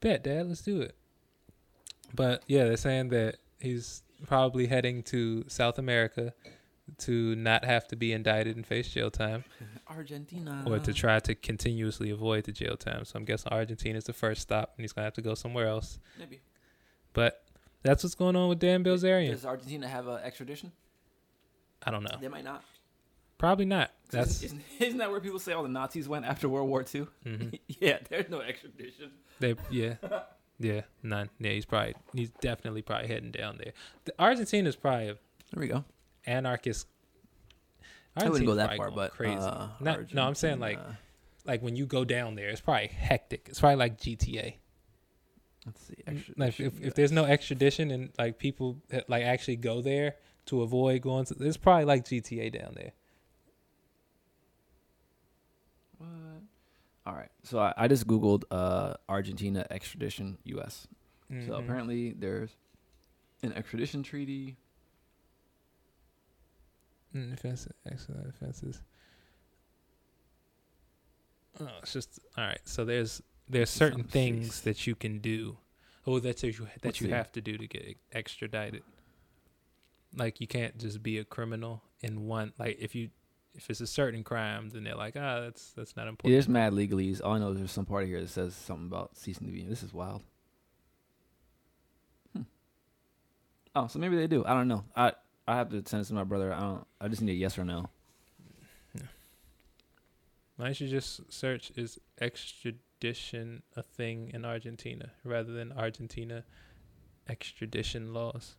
Bet, dad, let's do it. But yeah, they're saying that he's probably heading to South America to not have to be indicted and face jail time, Argentina. or to try to continuously avoid the jail time. So I'm guessing Argentina is the first stop, and he's gonna have to go somewhere else. Maybe. But that's what's going on with Dan Bilzerian. Does Argentina have an extradition? I don't know. They might not. Probably not. That's isn't, isn't that where people say all the Nazis went after World War II? mhm. yeah, there's no extradition. They yeah. Yeah, none. Yeah, he's probably he's definitely probably heading down there. The is probably There we go. anarchist. I wouldn't go that far, but crazy. Uh, Not- no, I'm saying, like, Argentina- like when you go down there, it's probably hectic. It's probably like GTA. let's see. Like if, if there's no extradition and like people that, like actually go there to avoid going to, it's probably like GTA down there. All right. So I, I just googled uh, Argentina extradition U.S. So Mhm. apparently there's an extradition treaty. Mm, offenses, excellent offenses. Oh, it's just all right. So there's there's certain sounds things that you can do, oh, that you that you have to do to get extradited. Like you can't just be a criminal in one. Like if you if it's a certain crime, then they're like, ah, that's that's not Yeah, important. there's mad legalese. All I know is there's some part of here that says something about ceasing to be. This is wild. Hmm. Oh, so maybe they do. I don't know. I I have to send this to my brother. I don't. I just need a yes or no. Why don't you just search is extradition a thing in Argentina rather than Argentina extradition laws?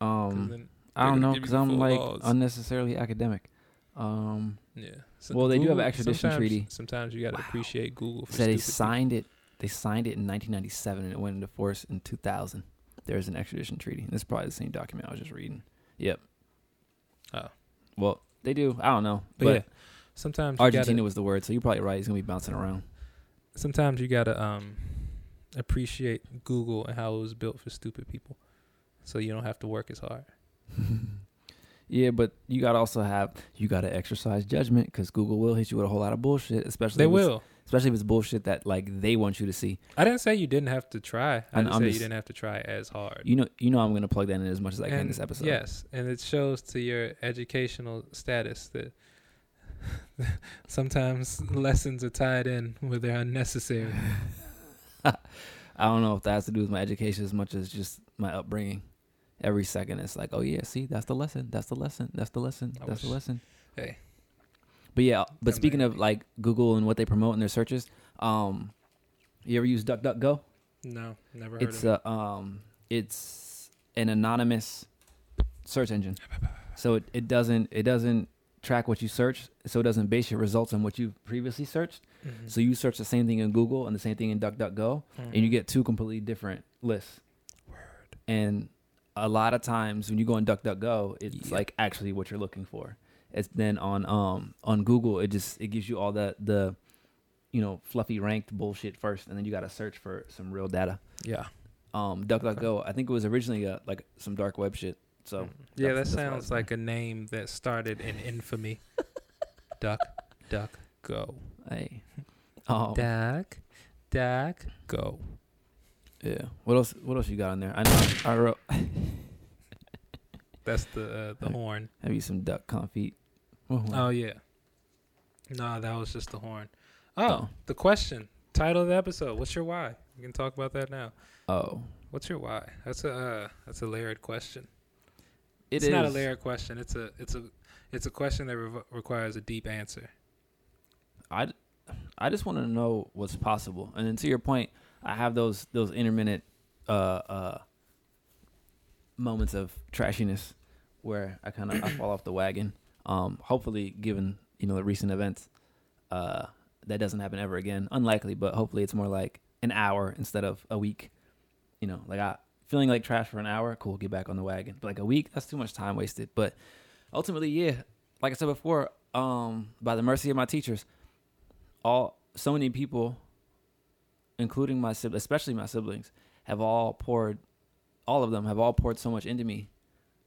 Um, I don't know because I'm like laws. unnecessarily academic. Um, Yeah. Well, they do have an extradition sometimes- treaty. Sometimes you got to Wow. appreciate Google for said they stupid people. signed it. They signed it in 1997 and it went into force in 2000. There's an extradition treaty. And This is probably the same document I was just reading. Yep. Oh. Well, they do. I don't know, But, but, yeah, sometimes Argentina gotta, was the word, so you're probably right. He's gonna be bouncing around. sometimes you gotta um appreciate Google and how it was built for stupid people, so you don't have to work as hard. Yeah, but you gotta also have you gotta exercise judgment because Google will hit you with a whole lot of bullshit, especially They will. especially if it's bullshit that like they want you to see. I didn't say you didn't have to try. I I'm said just- you didn't have to try as hard. You know, you know, I'm gonna plug that in as much as I can And this episode. Yes, and it shows to your educational status that sometimes lessons are tied in where they're unnecessary. I don't know if that has to do with my education as much as just my upbringing. Every second, it's like, oh yeah, see, that's the lesson. That's the lesson. That's the lesson. I That's the lesson. Hey, But yeah, but speaking of like Google and what they promote in their searches, um, you ever use DuckDuckGo? no, never heard It's of it. a um, it's an anonymous search engine. So it, it doesn't it doesn't track what you search, so it doesn't base your results on what you've previously searched. Mhm. So you search the same thing in Google and the same thing in DuckDuckGo, and you Mhm. get two completely different lists. Word. And a lot of times when you go on DuckDuckGo, it's Yep. like actually what you're looking for. It's then on um on Google, it just it gives you all the the you know fluffy ranked bullshit first, and then you got to search for some real data. yeah. Um, DuckDuckGo, I think it was originally uh like some dark web shit. So Mm. yeah, that that's- that's why sounds like a name that started in infamy. duck, duck, go. hey, um, Duck, duck, go. Yeah. What else? What else you got on there? I know I wrote. That's the uh, the horn. Have you some duck confit? Oh yeah. No, that was just the horn. Oh, Oh. the question. Title of the episode. What's your why? We can talk about that now. Oh, What's your why? That's a uh, that's a layered question. it it's is not a layered question. It's a it's a it's a question that re- requires a deep answer. I, I just want to know what's possible. And then to your point, I have those those intermittent uh, uh, moments of trashiness where I kind of I fall off the wagon. Um, hopefully, given you know the recent events, uh, that doesn't happen ever again. Unlikely, but hopefully it's more like an hour instead of a week. You know, like I feeling like trash for an hour, cool, get back on the wagon. But like a week, that's too much time wasted. But ultimately, yeah, like I said before, um, by the mercy of my teachers, all so many people, including my siblings, especially my siblings, have all poured, all of them have all poured so much into me,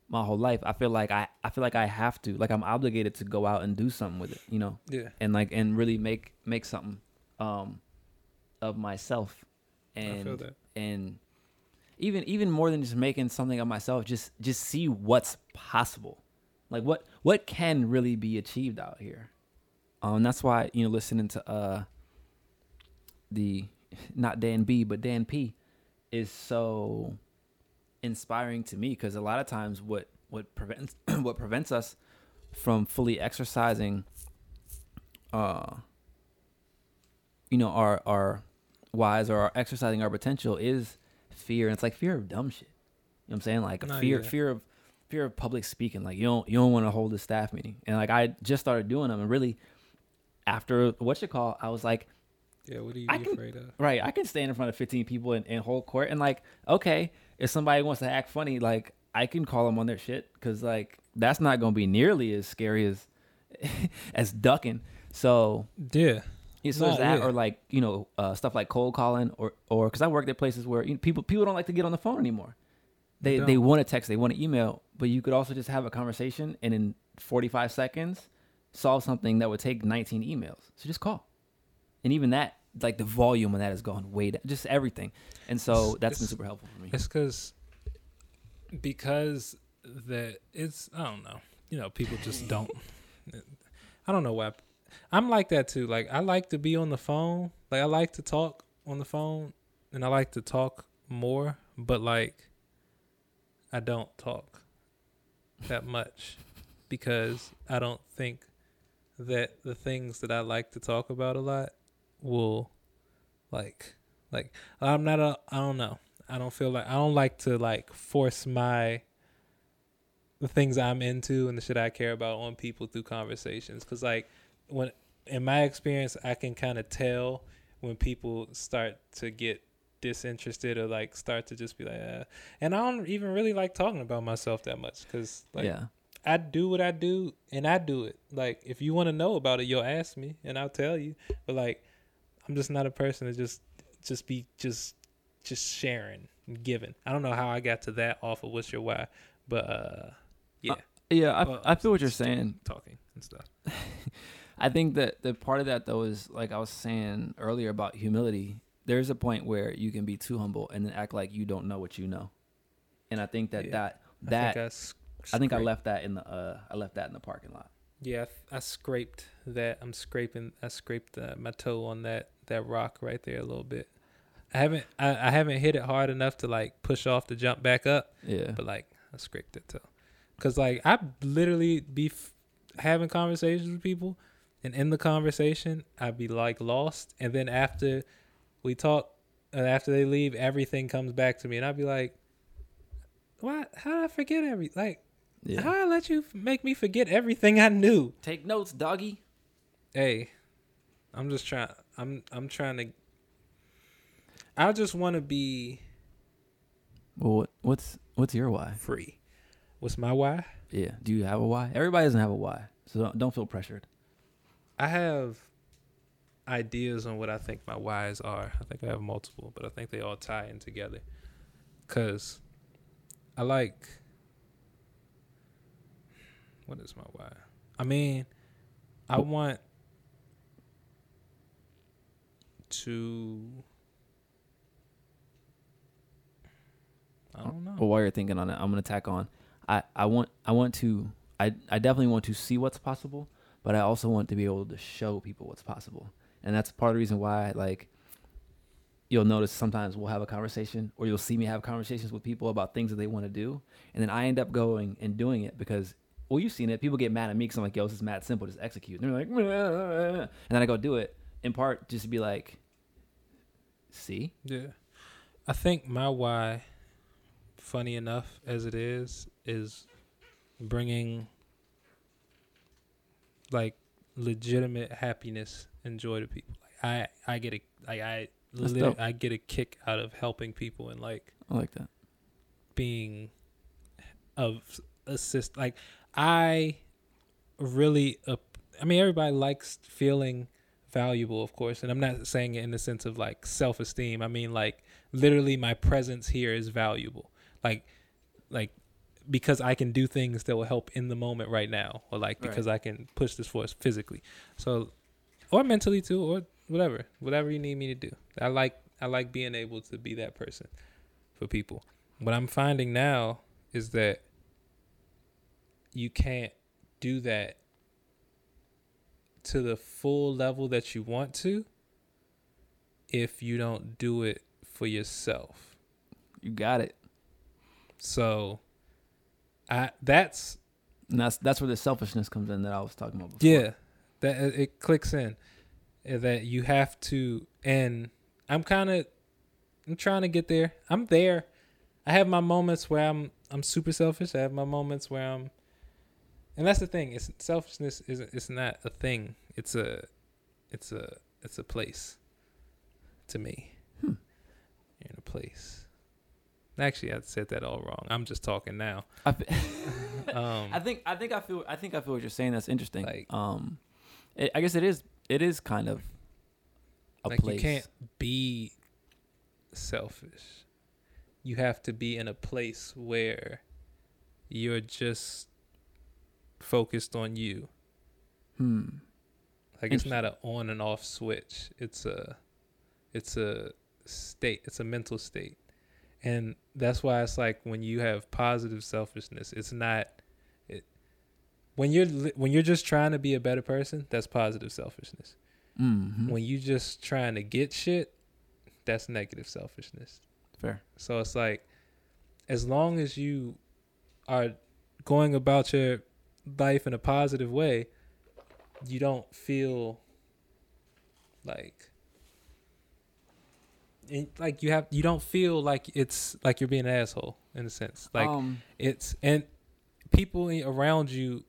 my whole life. I feel like I I feel like I have to like I'm obligated to go out and do something with it, you know, Yeah. and like and really make make something um of myself, I feel and that. and even even more than just making something of myself, just just see what's possible, like what what can really be achieved out here. Um, that's why you know listening to uh the not Dan B but Dan P is so inspiring to me because a lot of times what what prevents what prevents us from fully exercising uh you know our our whys or our exercising our potential is fear and it's like fear of dumb shit. You know what i'm saying? Like No, fear yeah. fear of fear of public speaking. Like you don't you don't want to hold a staff meeting. And like i just started doing them and really after what you call i was like Yeah. What are you I can- afraid of? right i can stand in front of 15 people and, and hold court and like okay if somebody wants to act funny like i can call them on their shit because like that's not gonna be nearly as scary as as ducking so Yeah. yeah, so is that yeah. or like you know uh, stuff like cold calling or or because I worked at places where you know, people people don't like to get on the phone anymore. They They they want to text, they want to email, but you could also just have a conversation and in 45 seconds solve something that would take 19 emails. So just call, and even that like the volume of that has gone way down, just everything, and so It's- that's been super helpful for me. It's because because that it's I don't know. You know, people just don't. I don't know why. I'm like that too. Like I like to be on the phone. Like I like to talk on the phone, and I like to talk more. But like, I don't talk that much because I don't think that the things that I like to talk about a lot will like like I'm not a I don't know. I don't feel like I don't like to like force my the things I'm into and the shit I care about on people through conversations cuz like when in my experience I can kind of tell when people start to get disinterested or like start to just be like uh, and I don't even really like talking about myself that much cuz like yeah, I do what I do and I do it. Like if you want to know about it, you'll ask me and I'll tell you. But like I'm just not a person to just just be just just sharing and giving. I don't know how I got to that off of what's your why, but uh yeah, yeah. I, Well, I feel what you're saying. talking and stuff. I think that the part of that though is like I was saying earlier about humility. There's a point where you can be too humble and then act like you don't know what you know, and I think that Yeah. that I that think I, s- I think I left that in the uh I left that in the parking lot. Yeah, I, I scraped that. I'm scraping. I scraped uh, my toe on that that rock right there a little bit. I haven't. I, I haven't hit it hard enough to like push off to jump back up. Yeah. but like I scraped it too. Cause like I literally be f- having conversations with people, and in the conversation I'd be like lost, and then after we talk, uh, after they leave, everything comes back to me, and I'd be like, "What? How did I forget every like? yeah. How I let you f- make me forget everything I knew?" Take notes, doggy. Hey, I'm just trying. I'm I'm trying to. I just want to be Well, what's what's your why? free. What's my why? Yeah. Do you have a why? Everybody doesn't have a why, so don't, don't feel pressured. I have ideas on what I think my whys are. I think I have multiple, but I think they all tie in together. Cause I like what is my why? I mean, I want to I don't know. Well, while you're thinking on it, I'm gonna tack on. I I want I want to I I definitely want to see what's possible, but I also want to be able to show people what's possible, and that's part of the reason why like you'll notice sometimes we'll have a conversation or you'll see me have conversations with people about things that they want to do and then i end up going and doing it because well you've seen it people get mad at me because i'm like yo this is mad simple just execute and they're like Meh. and then i go do it in part just to be like see Yeah. I think my why, funny enough as it is, is bringing like legitimate happiness and joy to people. Like I, I get a like I, lit- I get a kick out of helping people and like i like that being of assist. Like I really, uh, I mean, everybody likes feeling valuable, of course, and I'm not saying it in the sense of like self esteem. I mean, like literally, my presence here is valuable. Like, like because I can do things that will help in the moment right now, or like Right. because I can push this force physically. So, or mentally too, or whatever, whatever you need me to do. I like I like being able to be that person for people. What I'm finding now is that you can't do that to the full level that you want to if you don't do it for yourself. You got it. So I that's And that's that's where the selfishness comes in that I was talking about before. yeah, that it clicks in uh, that you have to and I'm kind of I'm trying to get there. I'm there. I have my moments where I'm I'm super selfish. I have my moments where I'm and that's the thing. It's selfishness isn't it's not a thing. It's a it's a it's a place to me. Hmm. You're in a place. Actually, I said that all wrong. I'm just talking now. I, Um, I think I think I feel I think I feel what you're saying. That's interesting. Like- um, it, I guess it is it is kind of a like place. you can't be selfish. You have to be in a place where you're just focused on you. Hmm. Like it's not an on and off switch. It's a it's a state. It's a mental state. And that's why it's like when you have positive selfishness, it's not it when you're when you're just trying to be a better person, that's positive selfishness. Mm-hmm. When you just trying to get shit, that's negative selfishness. Fair. So it's like, as long as you are going about your life in a positive way, you don't feel like, like you have, you don't feel like it's like you're being an asshole in a sense. Like um, it's and people around you.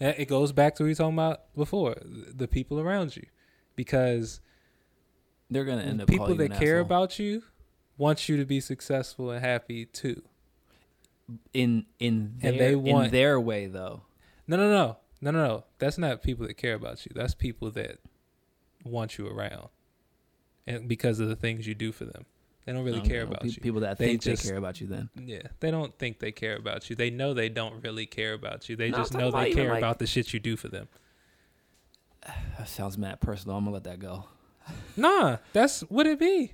It goes back to what we were talking about before, the people around you, because they're gonna end up people that care asshole. about you want you to be successful and happy too. In in their, And they want- in their way though. No, no, no, no, no, no. That's not people that care about you. That's people that want you around, and because of the things you do for them, they don't really don't care know, about pe- you. People that They think just- they care about you. Then Yeah, they don't think they care about you. They know they don't really care about you. They No, just know they care like- about the shit you do for them. that sounds mad personal. I'm gonna let that go. Nah, that's what it be.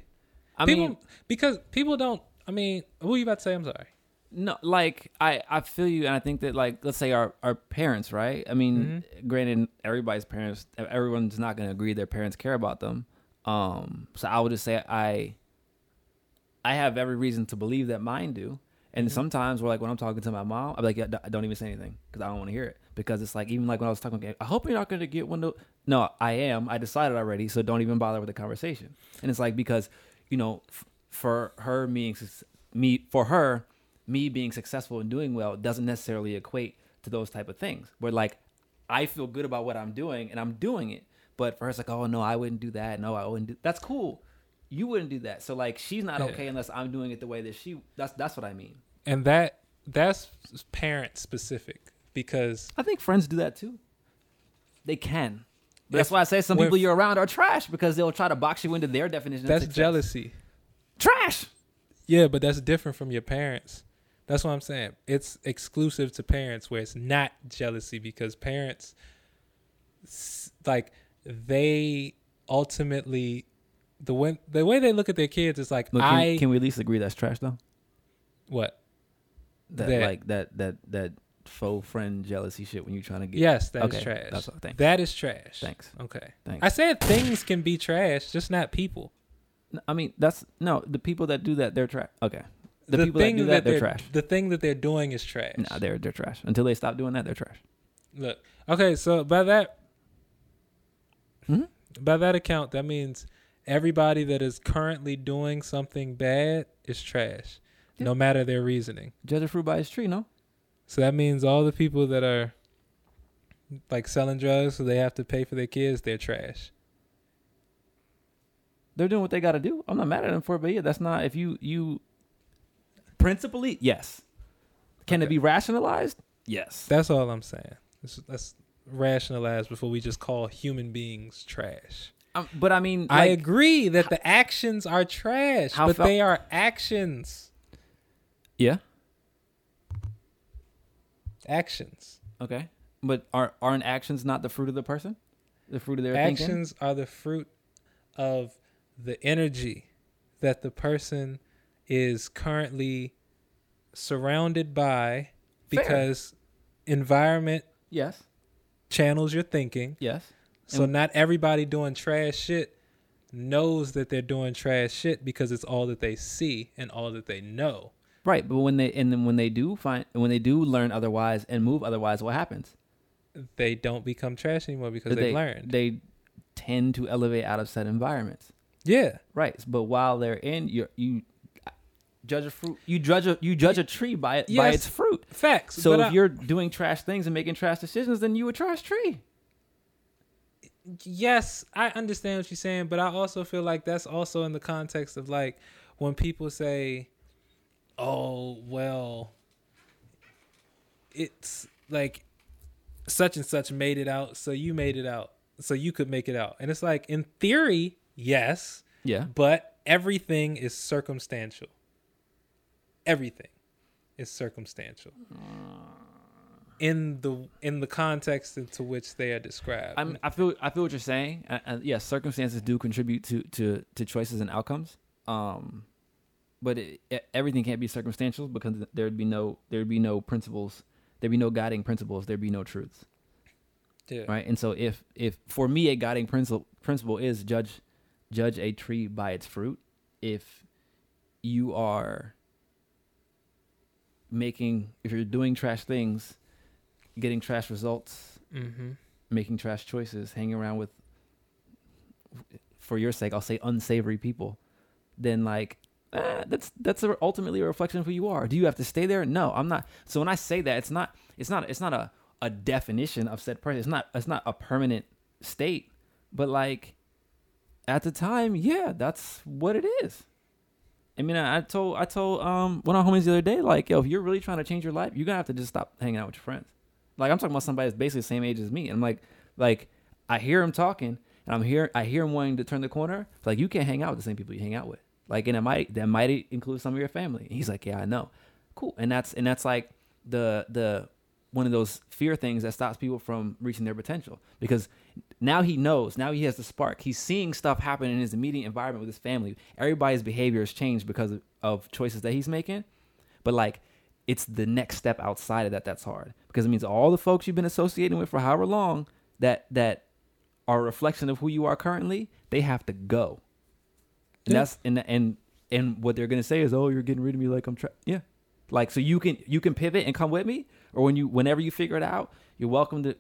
I people mean, because people don't. I mean, what you about to say? I'm sorry. No, like I I feel you, and I think that like let's say our our parents, right? I mean, Mm-hmm. granted, everybody's parents, everyone's not gonna agree their parents care about them. Um, so I would just say I I have every reason to believe that mine do. And Mm-hmm. sometimes, we're like when I'm talking to my mom, I'm like, yeah, don't even say anything because I don't want to hear it. Because it's like even like when I was talking, I hope you're not going to get one. of- No, I am. I decided already, so don't even bother with the conversation. And it's like because you know, f- for her being me for her, me being successful and doing well doesn't necessarily equate to those type of things. Where like I feel good about what I'm doing and I'm doing it, but for her it's like, oh no, I wouldn't do that. No, I wouldn't do. That's cool. You wouldn't do that. So like she's not Yeah. okay unless I'm doing it the way that she. That's that's what I mean. And that that's parent specific because I think friends do that too. They can. But that's why I say some people you're around are trash because they'll try to box you into their definition. that's jealousy. Trash. Yeah, but that's different from your parents. That's what I'm saying. It's exclusive to parents where it's not jealousy because parents like they ultimately the way the way they look at their kids is like Look, can, I can we at least agree that's trash though? what That, That- like that that that faux friend jealousy shit when you're trying to get. yes that is okay, trash. That's what. Thanks. That is trash. Thanks. Okay. Thanks. I said things can be trash, just not people. I mean, that's no. The people that do that, they're trash. Okay. The, The people that thing do that, they're, they're trash. The thing that they're doing is trash. Nah, they're they're trash. Until they stop doing that, they're trash. Look, okay, so by that, Hmm? by that account, that means everybody that is currently doing something bad is trash, Yeah. no matter their reasoning. Judge a fruit by its tree, no? So that means all the people that are like selling drugs, so they have to pay for their kids, they're trash. They're doing what they got to do. I'm not mad at them for it, but yeah, that's not if you you principally yes. Can it be rationalized? Yes. That's all I'm saying. Let's, let's rationalize before we just call human beings trash. Um, but I mean, I like, agree that the actions are trash, How but fel- they are actions. yeah. actions. Okay, but are aren't actions not the fruit of the person? The fruit of their thinking? actions are the fruit of the energy that the person is currently surrounded by Fair. because environment Yes. channels your thinking. Yes. So And- not everybody doing trash shit knows that they're doing trash shit because it's all that they see and all that they know. Right, but when they and then when they do find when they do learn otherwise and move otherwise, what happens? They don't become trash anymore because they they've learned. They tend to elevate out of said environments. yeah. Right, but while they're in, you you judge a fruit. You judge a you judge a tree by it by its fruit. Facts. So if I- you're doing trash things and making trash decisions, then you a trash tree. yes, I understand what you're saying, but I also feel like that's also in the context of like when people say, "Oh, well, it's like such and such made it out, so you made it out, so you could make it out." And it's like in theory, yes, Yeah. but everything is circumstantial. Everything is circumstantial. In the in the context into which they are described. I'm, I feel I feel what you're saying. Uh, uh, yes, circumstances do contribute to to to choices and outcomes. Um, but it, everything can't be circumstantial because there'd be no there'd be no principles. There'd be no guiding principles. There'd be no truths, yeah. right? And so if if for me a guiding principle principle is judge judge a tree by its fruit. If you are making if you're doing trash things, getting trash results, Mm-hmm. making trash choices, hanging around with, for your sake, I'll say unsavory people, then like eh, that's that's a, ultimately a reflection of who you are. Do you have to stay there? No, I'm not. So when I say that, it's not it's not it's not a a definition of said person. It's not it's not a permanent state, but like at the time, yeah, that's what it is. I mean, I, told I told um one of our homies the other day, like, yo, if you're really trying to change your life, you're gonna have to just stop hanging out with your friends. Like I'm talking about somebody that's basically the same age as me. And I'm like, like I hear him talking and I'm here I hear him wanting to turn the corner. It's like you can't hang out with the same people you hang out with. Like and it might that might include some of your family. And he's like, Yeah, I know. Cool. And that's and that's like the the one of those fear things that stops people from reaching their potential. Because now he knows, now he has the spark. He's seeing stuff happen in his immediate environment with his family. Everybody's behavior has changed because of, of choices that he's making. But like it's the next step outside of that that's hard because it means all the folks you've been associating with for however long that that are a reflection of who you are currently they have to go and Yeah. that's and and and what they're gonna say is oh you're getting rid of me like i'm trying yeah like so you can you can pivot and come with me or when you whenever you figure it out you're welcome to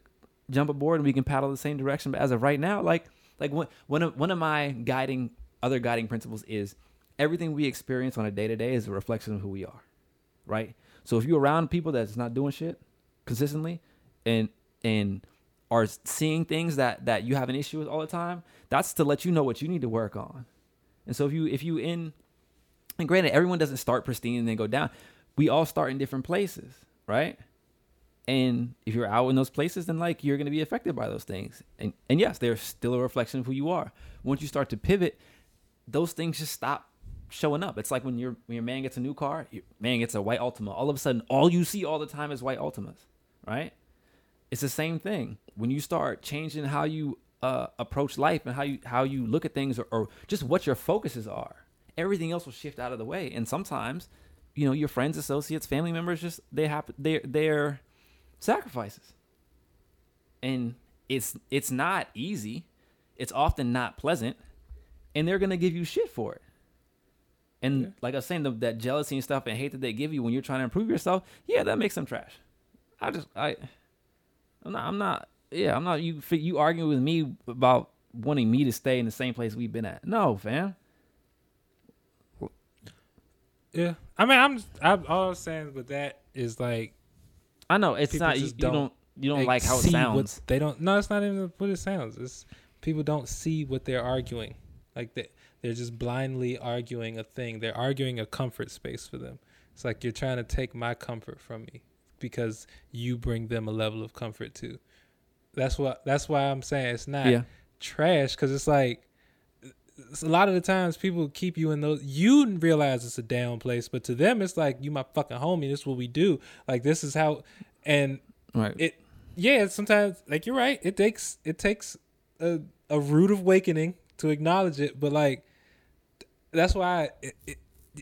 jump aboard and we can paddle the same direction but as of right now like like one of one of my guiding other guiding principles is everything we experience on a day to day is a reflection of who we are right so if you're around people that's not doing shit consistently and and are seeing things that that you have an issue with all the time, that's to let you know what you need to work on. And so if you if you in and granted everyone doesn't start pristine and then go down. We all start in different places, right? And if you're out in those places, then like you're gonna be affected by those things. And and yes, they're still a reflection of who you are. Once you start to pivot, those things just stop showing up. It's like when your when your man gets a new car, your man gets a white Altima. All of a sudden, all you see all the time is white Altimas, right? It's the same thing when you start changing how you uh, approach life and how you how you look at things, or, or just what your focuses are. Everything else will shift out of the way, and sometimes, you know, your friends, associates, family members just they happen they're they're sacrifices, and it's it's not easy. It's often not pleasant, and they're gonna give you shit for it. And Yeah. like I was saying, the, that jealousy and stuff and hate that they give you when you're trying to improve yourself, yeah, that makes them trash. I just, I, I'm not, I'm not, yeah, I'm not. You, you arguing with me about wanting me to stay in the same place we've been at? No, fam. Yeah, I mean, I'm, I'm all I'm saying with that is like I know it's People not. You, don't, don't, you don't like how it sounds. They don't. No, it's not even what it sounds. It's people don't see what they're arguing. Like they, they're just blindly arguing a thing. They're arguing a comfort space for them. It's like you're trying to take my comfort from me because you bring them a level of comfort too. That's what. That's why I'm saying it's not yeah, trash because it's like a lot of the times people keep you in those you realize it's a down place but to them it's like you my fucking homie this is what we do like this is how and Right. it yeah sometimes like you're right it takes it takes a, a rude awakening to acknowledge it but like that's why it, it,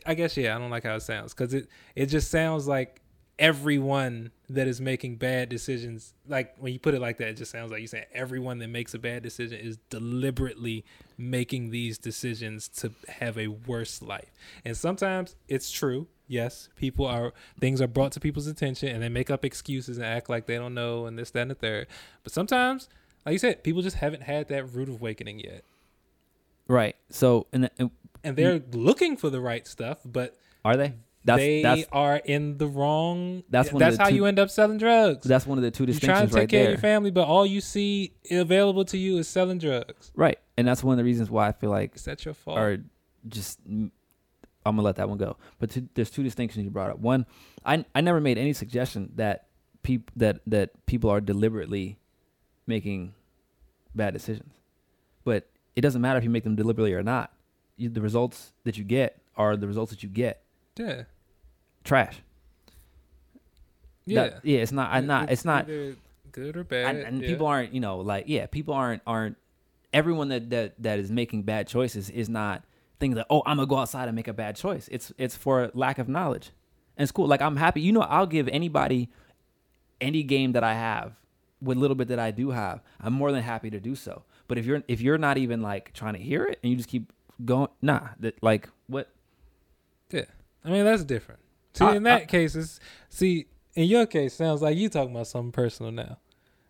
i guess yeah i don't like how it sounds because it it just sounds like everyone that is making bad decisions like when you put it like that it just sounds like you're saying everyone that makes a bad decision is deliberately making these decisions to have a worse life and sometimes it's true yes people are things are brought to people's attention and they make up excuses and act like they don't know and this that and the third but sometimes like you said people just haven't had that rude awakening yet right. So, and, and and they're looking for the right stuff but are they? That's they that's are in the wrong. That's That's, one the how two- you end up selling drugs. that's one of the two distinctions. You're trying to take right care there. of your family, but all you see available to you is selling drugs. Right. And that's one of the reasons why I feel like Is that your fault? or just I'm gonna let that one go. But two, there's two distinctions you brought up. One, I I never made any suggestion that people that that people are deliberately making bad decisions, but it doesn't matter if you make them deliberately or not. You, the results that you get are the results that you get. yeah, Trash. yeah, That- yeah. It's not. I'm not. It's not. good or bad. and, and yeah. people aren't you know like yeah people aren't aren't everyone that that that is making bad choices is not thinking that oh i'm gonna go outside and make a bad choice it's it's for lack of knowledge and it's cool like i'm happy you know i'll give anybody any game that i have with little bit that i do have i'm more than happy to do so but if you're if you're not even like trying to hear it and you just keep going nah that like what Yeah, I mean that's different. See, I- in that case, it's see in your case sounds like you talking about something personal now.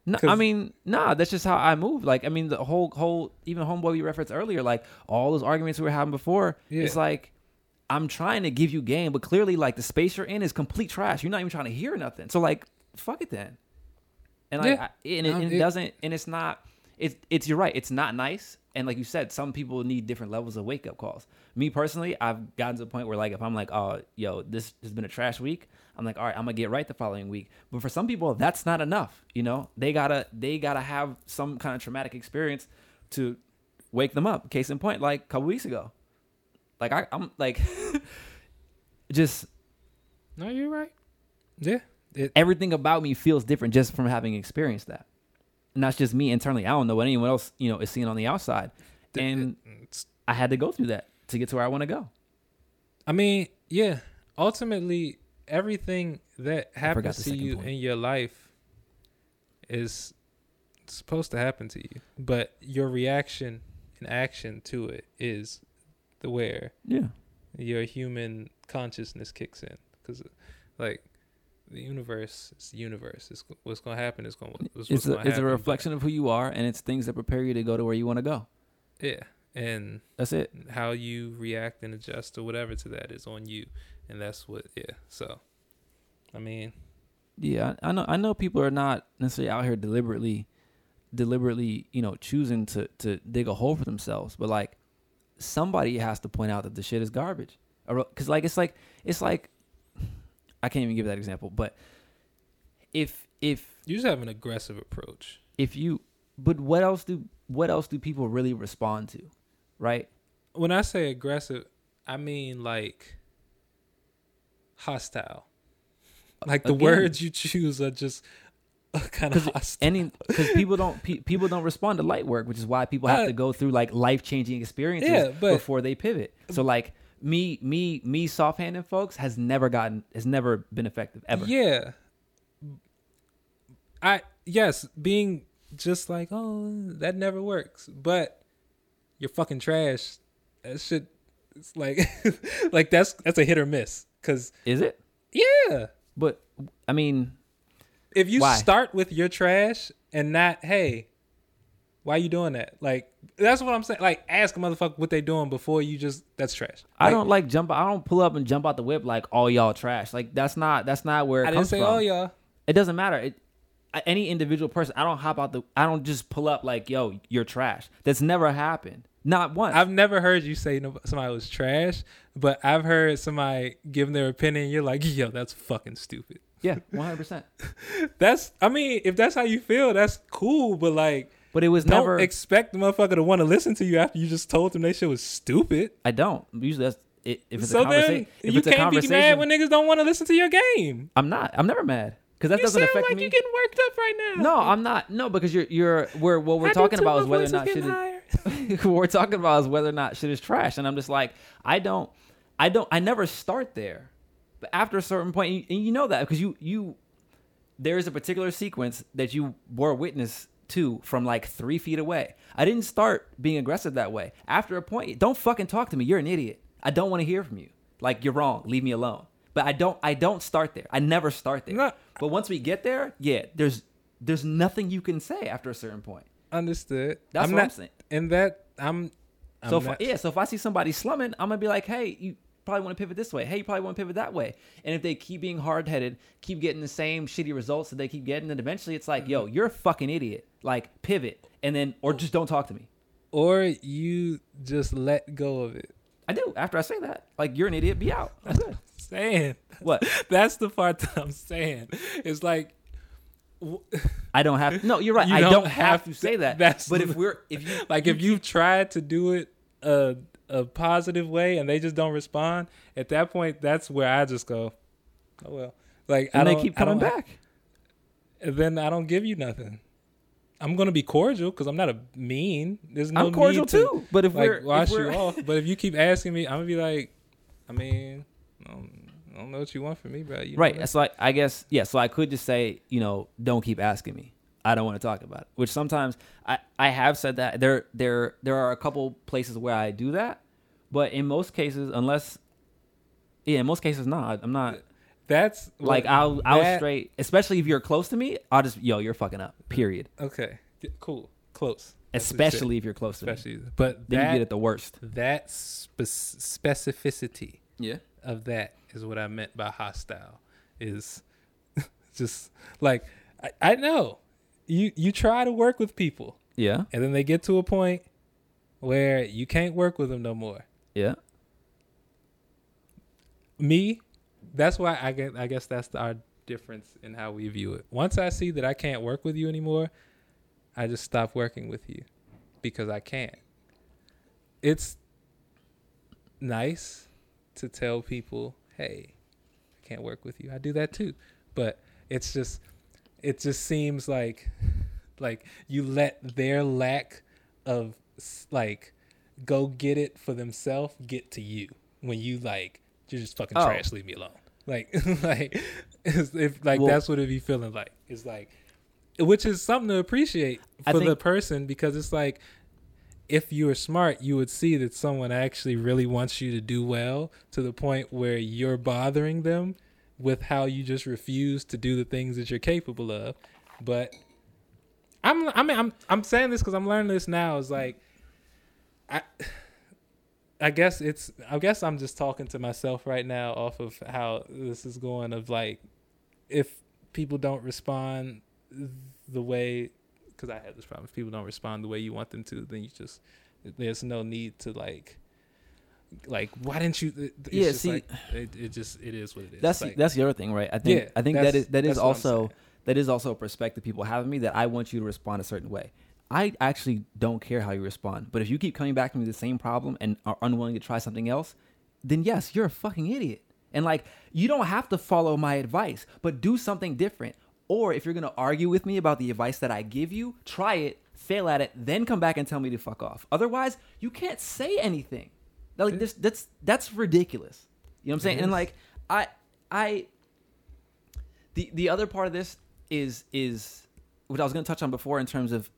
No, I mean, nah, that's just how I move. Like, I mean, the whole, whole, even homeboy we referenced earlier, like all those arguments we were having before, Yeah. it's like I'm trying to give you game, but clearly, like the space you're in is complete trash. You're not even trying to hear nothing. So, like, fuck it then. And like, Yeah. I, and, it, Um, and it it- doesn't, and it's not. It's, it's you're right. It's not nice. And like you said, some people need different levels of wake up calls. Me personally, I've gotten to the point where like if I'm like, oh, yo, this has been a trash week, I'm like, all right, I'm gonna get right the following week. But for some people, that's not enough. You know, they gotta they gotta have some kind of traumatic experience to wake them up. Case in point, like a couple weeks ago, like I, I'm like, just No, you're right. Yeah, it, everything about me feels different just from having experienced that. And that's just me internally. I don't know what anyone else, you know, is seeing on the outside. And mm, it's I had to go through that to get to where I want to go. I mean, yeah. Ultimately, everything that happens to you point. in your life is supposed to happen to you, but your reaction and action to it is the where Yeah. your human consciousness kicks in. Because, like, the universe is the universe. It's, what's going to happen is going. What's It's a, gonna it's a happen, but- reflection of who you are, and it's things that prepare you to go to where you want to go. Yeah, and That's it. how you react and adjust or whatever to that is on you, and that's what. Yeah. So, I mean, Yeah, I I know. I know people are not necessarily out here deliberately, deliberately, you know, choosing to to dig a hole for themselves. But like, somebody has to point out that the shit is garbage. Because like, it's like it's like, I can't even give that example. But if if you just have an aggressive approach. if you, but what else do what else do people really respond to, right? When I say aggressive, I mean like hostile. Like the Again. words you choose are just kind of hostile. Any because people don't pe- people don't respond to light work, which is why people have Uh, to go through like life changing experiences Yeah, but- before they pivot. So like me me me soft handing folks has never gotten has never been effective ever. Yeah. I yes, being just like, oh, that never works. But you're fucking trash. That shit it's like like that's that's a hit or miss. Cause Is it? yeah. But I mean, If you Why? start with your trash and not, hey, why you doing that? Like that's what I'm saying. Like ask a motherfucker what they doing before you just that's trash. I don't like jump. I don't pull up and jump out the whip like all y'all trash. Like that's not that's not where it I didn't say oh y'all. It doesn't matter. It, any individual person, I don't hop out the. I don't just pull up like yo, you're trash. That's never happened. Not once. I've never heard you say somebody was trash, but I've heard somebody give their opinion. You're like, yo, that's fucking stupid. yeah, one hundred percent. That's, I mean, if that's how you feel, that's cool. But like, But it was don't never. expect the motherfucker to want to listen to you after you just told them they shit was stupid. I don't. Usually that's it, if it's so a conversation. then If you it's a can't be conversation, mad when niggas don't want to listen to your game. I'm not. I'm never mad. because that you doesn't sound affect like me. you're getting worked up right now. No, I'm not. No, because you're you're we're what we're I talking about is whether or not shit is what we're talking about is whether or not shit is trash, and I'm just like, I don't, I don't, I never start there, but after a certain point, and you, and you know that because you you there is a particular sequence that you bore witness to from like three feet away. I didn't start being aggressive that way. After a point, don't fucking talk to me. You're an idiot. I don't want to hear from you. Like you're wrong. Leave me alone. But I don't. I don't start there. I never start there. No. But once we get there, yeah, there's there's nothing you can say after a certain point. Understood. That's I'm what not, I'm saying. And that I'm. I'm so if, not, yeah, so if I see somebody slumming, I'm gonna be like, hey, you probably want to pivot this way. Hey, you probably want to pivot that way. And if they keep being hard headed, keep getting the same shitty results that they keep getting, then eventually it's like, yo, mm-hmm. you're a fucking idiot. Like pivot, and then or just don't talk to me. or you just let go of it. I do. After I say that, like you're an idiot, be out. I'm good. Saying What? That's the part that I'm saying. It's like I don't have. No, you're right. You I don't don't, have, have to to- say that. that's but if we're if you like if you've tried to do it a a positive way and they just don't respond, at that point that's where I just go, oh well. Like I and they don't- keep I don't coming back. then I don't give you nothing. I'm gonna be cordial because I'm not a mean. There's no I'm cordial need to, too. But if like we're wash if we're, you off. But if you keep asking me, I'm gonna be like, I mean, I don't, I don't know what you want from me, bro. You right. So I, I guess yeah. So I could just say you know don't keep asking me. I don't want to talk about it. Which sometimes I I have said that there there there are a couple places where I do that, but in most cases unless yeah in most cases not I'm not That's like what- I'll I'll that- straight especially if you're close to me I'll just yo you're fucking up period. Okay, Yeah, cool, close. That's. Especially if you're close to me. especially, but Then that you get it the worst. that spe- specificity Yeah. of that is what I meant by hostile. Is just like I, I know you you try to work with people Yeah. and then they get to a point where you can't work with them no more. Yeah. Me, that's why I get I guess that's the, our difference in how we view it. Once I see that I can't work with you anymore, I just stop working with you because I can't. It's nice to tell people, "Hey, I can't work with you." I do that too, but it's just it just seems like like you let their lack of like go get it for themselves get to you when you like you're just fucking Oh. trash leave me alone like like if like Well- that's what it be feeling like it's like which is something to appreciate for the person because it's like if you were smart you would see that someone actually really wants you to do well to the point where you're bothering them with how you just refuse to do the things that you're capable of but I'm I mean I'm I'm saying this because I'm learning this now. Is like I I guess it's I guess I'm just talking to myself right now off of how this is going. Of like if people don't respond the way because I have this problem. If people don't respond the way you want them to, then you just there's no need to like like why didn't you? It's Yeah, just see- like, it, it just it is what it is. That's like, that's the other thing, right? I think Yeah, I think that's- is that is that's what I'm also that is also a perspective people have of me that I want you to respond a certain way. I actually don't care how you respond, but if you keep coming back to me with the same problem and are unwilling to try something else, then yes, you're a fucking idiot. And like you don't have to follow my advice, but do something different. Or if you're gonna argue with me about the advice that I give you, try it, fail at it, then come back and tell me to fuck off. Otherwise, you can't say anything. Like this, that's that's ridiculous. You know what I'm saying? And like I I the the other part of this is is what I was going to touch on before in terms of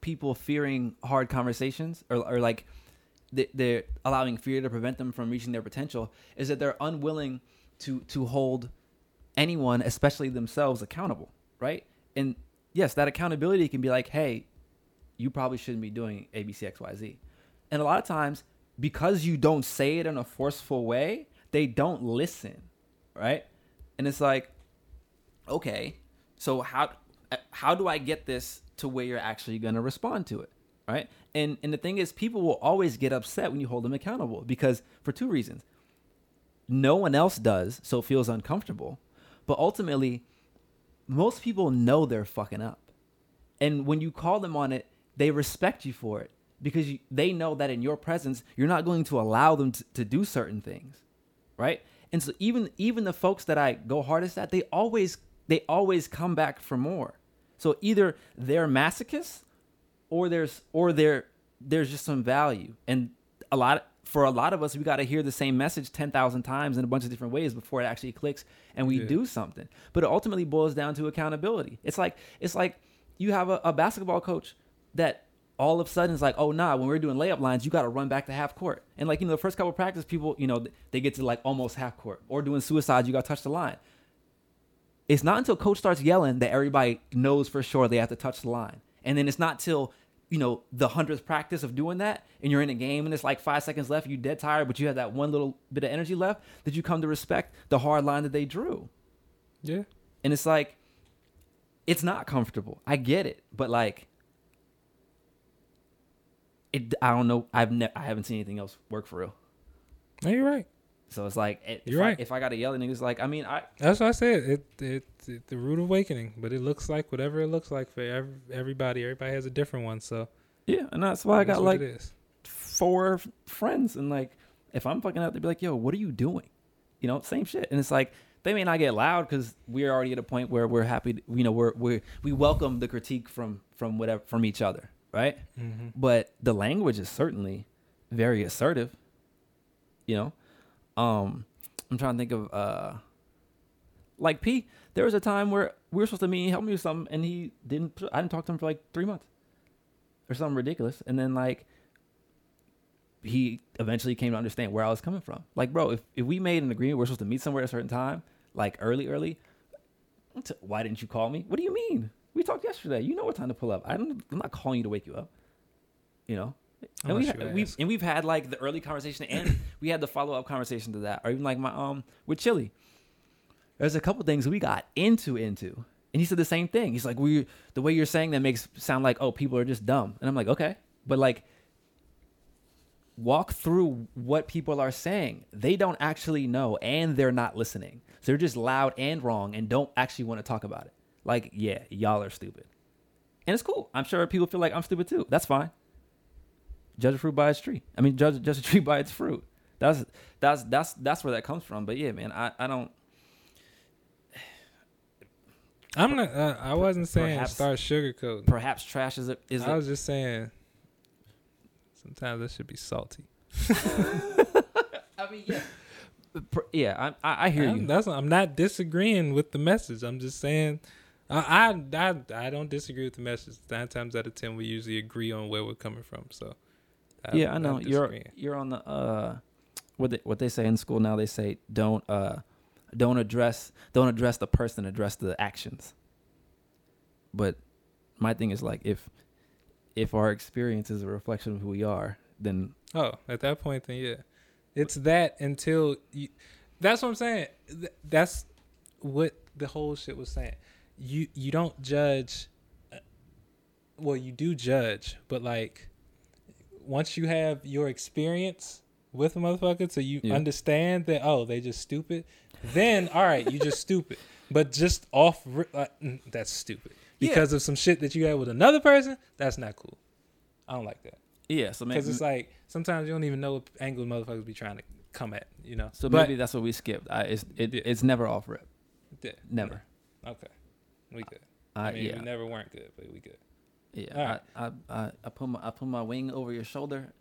people fearing hard conversations or, or like they- they're allowing fear to prevent them from reaching their potential is that they're unwilling to to hold anyone especially themselves accountable right and yes that accountability can be like hey you probably shouldn't be doing abcxyz and a lot of times because you don't say it in a forceful way they don't listen right? And it's like okay so how how do i get this to where you're actually going to respond to it right? And and the thing is people will always get upset when you hold them accountable because for two reasons. No one else does so feels uncomfortable. But ultimately most people know they're fucking up. And when you call them on it they respect you for it because you, they know that in your presence you're not going to allow them to, to do certain things right and so even even the folks that i go hardest at they always they always come back for more. So either they're masochists or there's or there there's just some value. And a lot for a lot of us we got to hear the same message 10,000 times in a bunch of different ways before it actually clicks and we Yeah. do something. But it ultimately boils down to accountability. It's like it's like you have a, a basketball coach that all of a sudden it's like, oh nah, when we're doing layup lines, you got to run back to half court. And like you know, the first couple of practice, people you know they get to like almost half court or doing suicides, you got to touch the line. It's not until coach starts yelling that everybody knows for sure they have to touch the line, and then it's not till you know the hundredth practice of doing that, and you're in a game and it's like five seconds left, you dead tired, but you have that one little bit of energy left that you come to respect the hard line that they drew. Yeah. And it's like, it's not comfortable. I get it, but like, it. I don't know. I've ne- I haven't seen anything else work for real. No, you're right. So it's like, if You're I, right. if I got to yell at niggas, like, I mean, I That's what I said. It, it, it the rude awakening, but it looks like whatever it looks like for every, everybody. Everybody has a different one, so yeah, and that's why I got like it four friends, and like, if I'm fucking out, they'd be like, "Yo, what are you doing?" You know, same shit. And it's like they may not get loud because we're already at a point where we're happy. To, you know, we're we we welcome the critique from from whatever from each other, right? Mm-hmm. but the language is certainly very assertive you know? Um i'm trying to think of uh like p there was a time where we were supposed to meet and help me with something and he didn't i didn't talk to him for like three months or something ridiculous. And then like he eventually came to understand where i was coming from. Like bro if, if we made an agreement we're supposed to meet somewhere at a certain time like early early why didn't you call me? What do you mean we talked yesterday you know what time to pull up I don't, i'm not calling you to wake you up you know and we, you we've and we've had like the early conversation and we had the follow up conversation to that, or even like my um with Chili. There's a couple things we got into into, and he said the same thing. He's like, "We the way you're saying that makes sound like oh people are just dumb," and I'm like, okay, but like walk through what people are saying. They don't actually know, and they're not listening. So they're just loud and wrong, and don't actually want to talk about it. Like, yeah, y'all are stupid, and it's cool. I'm sure people feel like I'm stupid too. That's fine judge a fruit by its tree. I mean, judge judge a tree by its fruit. That's that's that's that's where that comes from. But yeah, man, I I don't. I'm not. Uh, I wasn't saying Perhaps- start sugarcoating. Perhaps trash is a, is I a, was just saying. Sometimes that should be salty. I mean, yeah, yeah. I I, I hear I'm, you. That's I'm not disagreeing with the message. I'm just saying. I, I I I don't disagree with the message. Nine times out of ten, we usually agree on where we're coming from. So. I'm yeah, I know you're you're on the uh, what they, what they say in school now. They say don't uh, don't address don't address the person, address the actions. But my thing is like if if our experience is a reflection of who we are, then Oh, at that point, then yeah, it's that until you. That's what I'm saying. That's what the whole shit was saying. You you don't judge. uh, Well, you do judge, but like, once you have your experience with a motherfucker, so you Yeah. understand that oh they just stupid, then all right you just stupid. But just off, uh, mm, that's stupid Yeah. because of some shit that you had with another person. That's not cool. I don't like that. yeah. So Because it's like sometimes you don't even know what angle motherfuckers be trying to come at, you know. so but, maybe that's what we skipped. I, it's it, Yeah. it's never off rip. yeah, Never. Okay, we good. Uh, I mean, yeah. we never weren't good, but we good. Yeah, Alright. I, I, I, I put my I put my wing over your shoulder,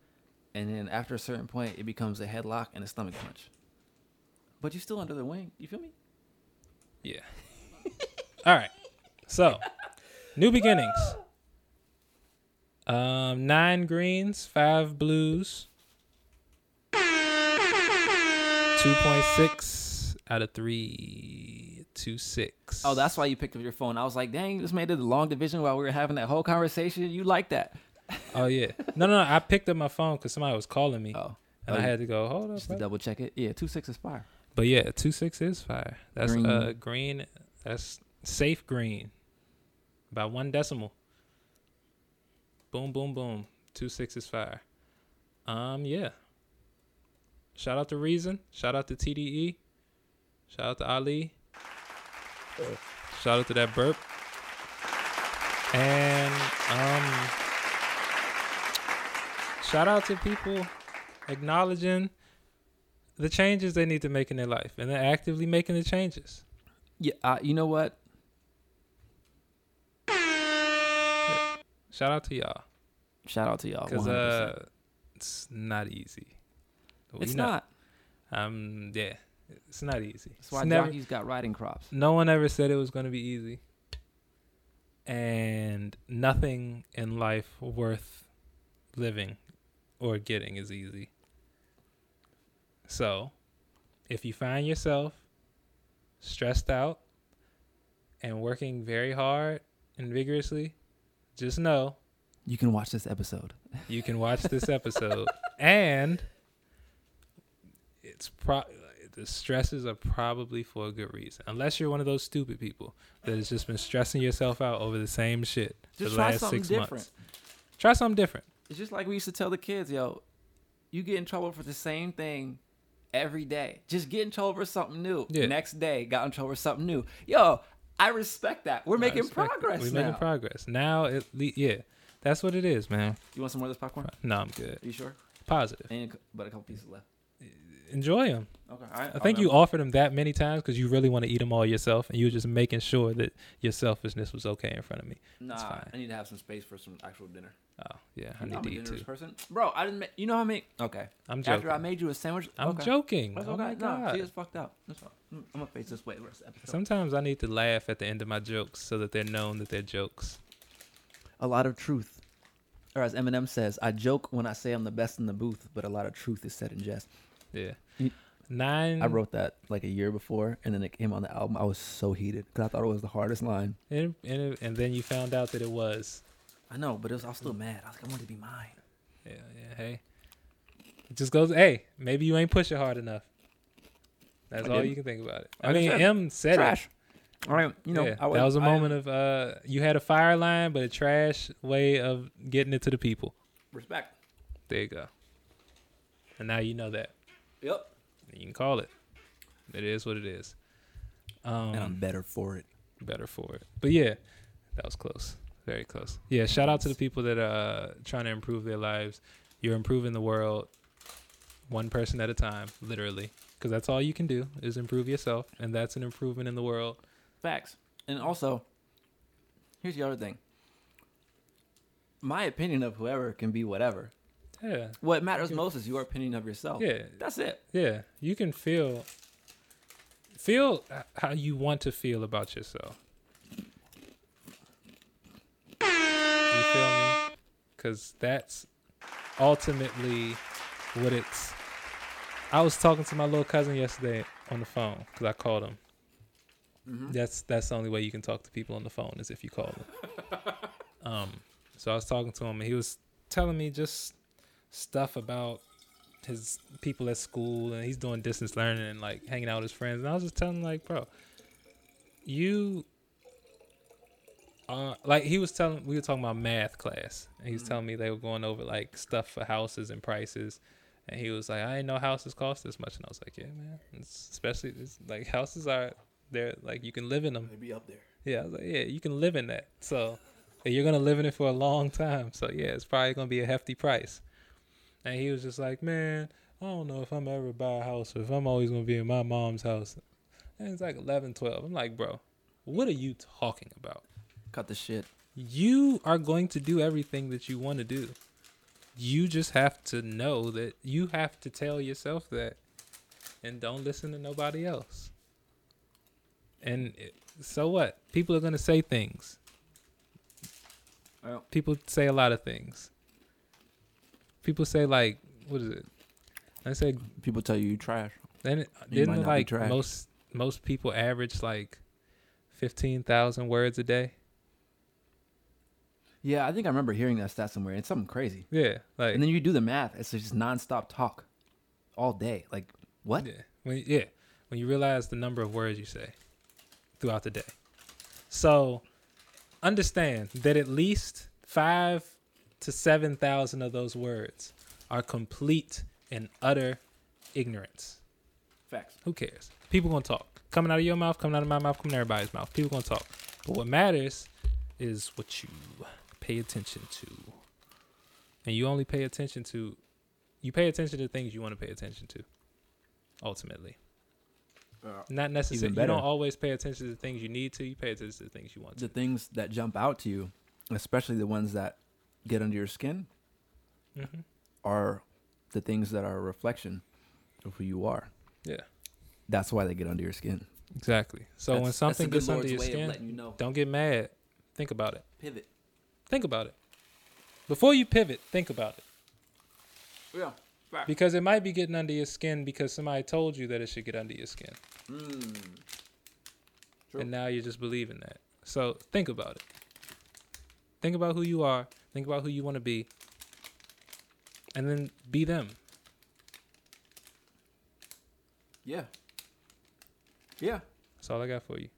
and then after a certain point, it becomes a headlock and a stomach punch. But you're still under the wing. You feel me? Yeah. All right. So, new beginnings. Um, nine greens, five blues. Two point six out of three. Two six. Oh, that's why you picked up your phone. I was like, dang, this made it a long division while we were having that whole conversation. You like that? Oh yeah. No, no, no. I picked up my phone because somebody was calling me, Oh, and oh, I had to go. Hold up. just to double check it. Yeah, two six is fire. But yeah, two six is fire. That's Green. uh green. That's safe green. By one decimal. Boom, boom, boom. Two six is fire. Um, yeah. Shout out to Reason. Shout out to TDE. Shout out to Ali. Shout out to that burp. And um, shout out to people acknowledging the changes they need to make in their life and they're actively making the changes. Yeah, uh, you know what? Shout out to y'all. Shout out to y'all. Because uh, it's not easy. It's know, not. Um, yeah it's not easy. That's why never- jockeys got riding crops. no one ever said it was going to be easy. And nothing in life worth living or getting is easy. So, if you find yourself stressed out and working very hard and vigorously, just know You can watch this episode. you can watch this episode and it's pro the stresses are probably for a good reason unless you're one of those stupid people that has just been stressing yourself out over the same shit for the last six different. months try something different It's just like we used to tell the kids, yo, you get in trouble for the same thing every day. Just get in trouble for something new. Yeah. Next day, got in trouble for something new. Yo, I respect that. We're I making it. progress we're making progress now at least yeah that's what it is man You want some more of this popcorn? no i'm good Are you sure? Positive. positive And but a couple pieces left. Enjoy them Okay, all right. i think you offered them that many times because you really want to eat them all yourself and you were just making sure that your selfishness was okay in front of me Nah, fine. I need to have some space for some actual dinner. oh yeah i I'm need a to eat dinner's too person, bro. I didn't. Make, you know how I make? Okay. i'm joking After I made you a sandwich. I'm okay. joking. That's oh okay. my no, god. see, it's fucked up. That's all. I'm I'm gonna face this way the rest of the episode. Sometimes I need to laugh at the end of my jokes so that they're known that they're jokes. a lot of truth. Or as Eminem says, I joke when I say I'm the best in the booth, but a lot of truth is said in jest. Yeah. Nine. I wrote that like a year before, and then it came on the album. I was so heated because I thought it was the hardest line. And, and, and then you found out that it was. I know, but it was, I was still mad. I was like, I want it to be mine. Yeah, yeah. Hey. It just goes. Hey, maybe you ain't pushing hard enough. That's I all didn't. you can think about it. I I mean, said, M said Trash. All right, you it. know, yeah, I that was a I- moment of uh, you had a fire line, but a trash way of getting it to the people. respect. There you go. And now you know that. Yep. You can call it. It is what it is. Um, and I'm better for it. better for it. But yeah, that was close. Very close. Yeah, shout out to the people that are uh, trying to improve their lives. You're improving the world one person at a time, literally. Because that's all you can do is improve yourself. And that's an improvement in the world. Facts. And also, here's the other thing. My opinion of whoever can be whatever. Yeah. What matters most is your opinion of yourself. Yeah. That's it. Yeah. You can feel feel how you want to feel about yourself. You feel me? Cuz that's ultimately what it's I was talking to my little cousin yesterday on the phone cuz I called him. Mm-hmm. That's that's the only way you can talk to people on the phone is if you call them. um, so I was talking to him, and he was telling me just stuff about his people at school, and he's doing distance learning and like hanging out with his friends. And I was just telling him, like, bro, you uh like he was telling we were talking about math class, and he was telling me they were going over like stuff for houses and prices. And he was like, I didn't know houses cost this much. And I was like, yeah, man. It's, especially, it's, like, houses are, they're, like, you can live in them. Maybe up there. Yeah, I was like, yeah, you can live in that. So and you're gonna live in it for a long time. So yeah, it's probably gonna be a hefty price. And he was just like, man, I don't know if I'm ever buy a house or if I'm always gonna be in my mom's house. And it's like 11, 12. I'm like, bro, what are you talking about? Cut the shit. You are going to do everything that you want to do. You just have to know that you have to tell yourself that and don't listen to nobody else. And it, so what? People are going to say things. Well, People say a lot of things. People say like, what is it? I say people tell you you trash. then it, didn't might it, not be like trash. most most people average like fifteen thousand words a day. Yeah, I think I remember hearing that stat somewhere. It's something crazy. Yeah, like And then you do the math. It's just nonstop talk all day. Like what? Yeah. When yeah, when you realize the number of words you say throughout the day. So understand that at least five to seven thousand of those words are complete and utter ignorance. Facts. Who cares? People gonna talk. Coming out of your mouth, coming out of my mouth, coming out of everybody's mouth. People gonna talk. But what matters is what you pay attention to. And you only pay attention to you pay attention to things you want to pay attention to. Ultimately. Uh, Not necessarily you don't always pay attention to the things you need to, you pay attention to the things you want The to. things that jump out to you, especially the ones that get under your skin hmm are the things that are a reflection of who you are. Yeah. That's why they get under your skin. Exactly. So when something gets the under your Lord's way of skin, you know. don't get mad. Think about it. Pivot. Think about it. Before you pivot, think about it. Yeah. Because it might be getting under your skin because somebody told you that it should get under your skin. Mm. True. And now you're just believing that. So think about it. Think about who you are. Think about who you want to be. And then be them. Yeah. Yeah. That's all I got for you.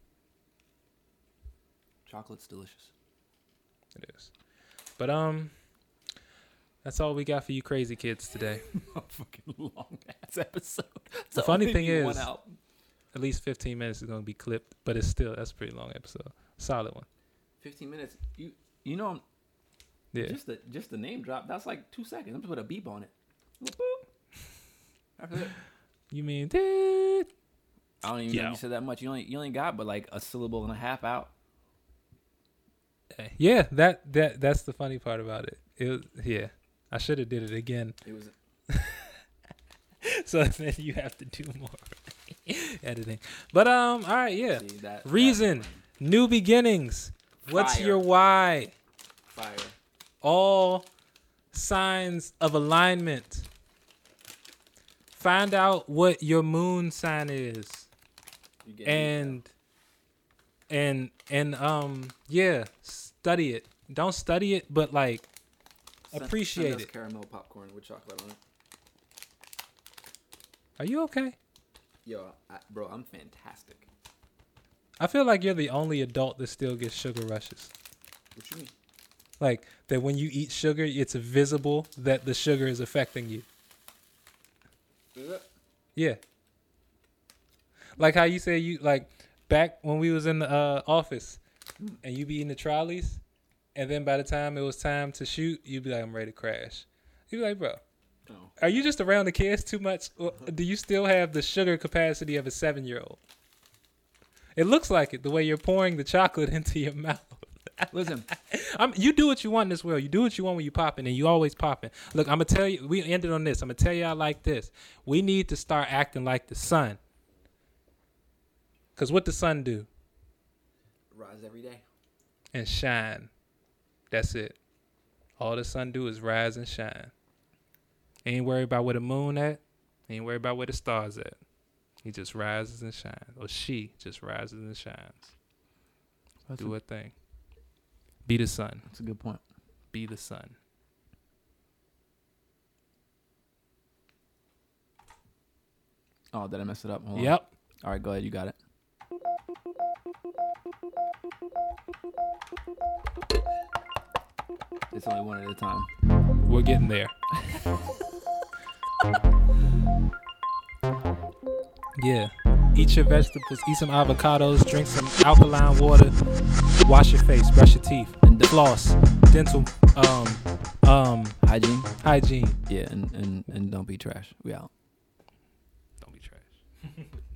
Chocolate's delicious. It is. But um that's all we got for you crazy kids today. fucking long ass episode. The funny thing is- At least 15 minutes is going to be clipped, but it's still that's a pretty long episode. Solid one. 15 minutes. You you know I'm Yeah. just the just the name drop. That's like two seconds. I'm gonna put a beep on it. Boop, boop. You mean dude? I don't even know Yo. you said that much. You only you only got but like a syllable and a half out. Yeah, that that that's the funny part about it. It was, yeah. I should have did it again. It was so then you have to do more editing. But um, all right, yeah. see, that Reason. that- New beginnings. What's your why? fire. All signs of alignment. Find out what your moon sign is, and and and um yeah, study it. Don't study it, but like Send- appreciate send it. Caramel popcorn with chocolate on it. Are you okay? Yo, I, bro, I'm fantastic. I feel like you're the only adult that still gets sugar rushes. What you mean? Like that when you eat sugar, it's visible that the sugar is affecting you. Is it? Yeah. Like how you say you like back when we was in the uh, office and you be eating the trolleys, and then by the time it was time to shoot, you'd be like, I'm ready to crash. You'd be like, bro, No. are you just around the kids too much? Or do you still have the sugar capacity of a seven year old? It looks like it the way you're pouring the chocolate into your mouth. Listen, I'm, you do what you want in this world. You do what you want when you popping, and you always popping. Look, I'm gonna tell you. We ended on this. I'm gonna tell y'all like this. We need to start acting like the sun. Cause what the sun do rise every day. and shine. That's it. All the sun do is rise and shine. Ain't worried about where the moon at. Ain't worried about where the stars at. He just rises and shines, or she just rises and shines. That's, Do a, her thing. Be the sun. that's a good point. Be the sun. Oh, did I mess it up? Hold on. Yep. All right, go ahead. You got it. It's only one at a time. We're getting there. yeah. Eat your vegetables, eat some avocados, drink some alkaline water, wash your face, brush your teeth, And floss, dental um um hygiene. hygiene. Yeah, and, and and don't be trash. We out. Don't be trash.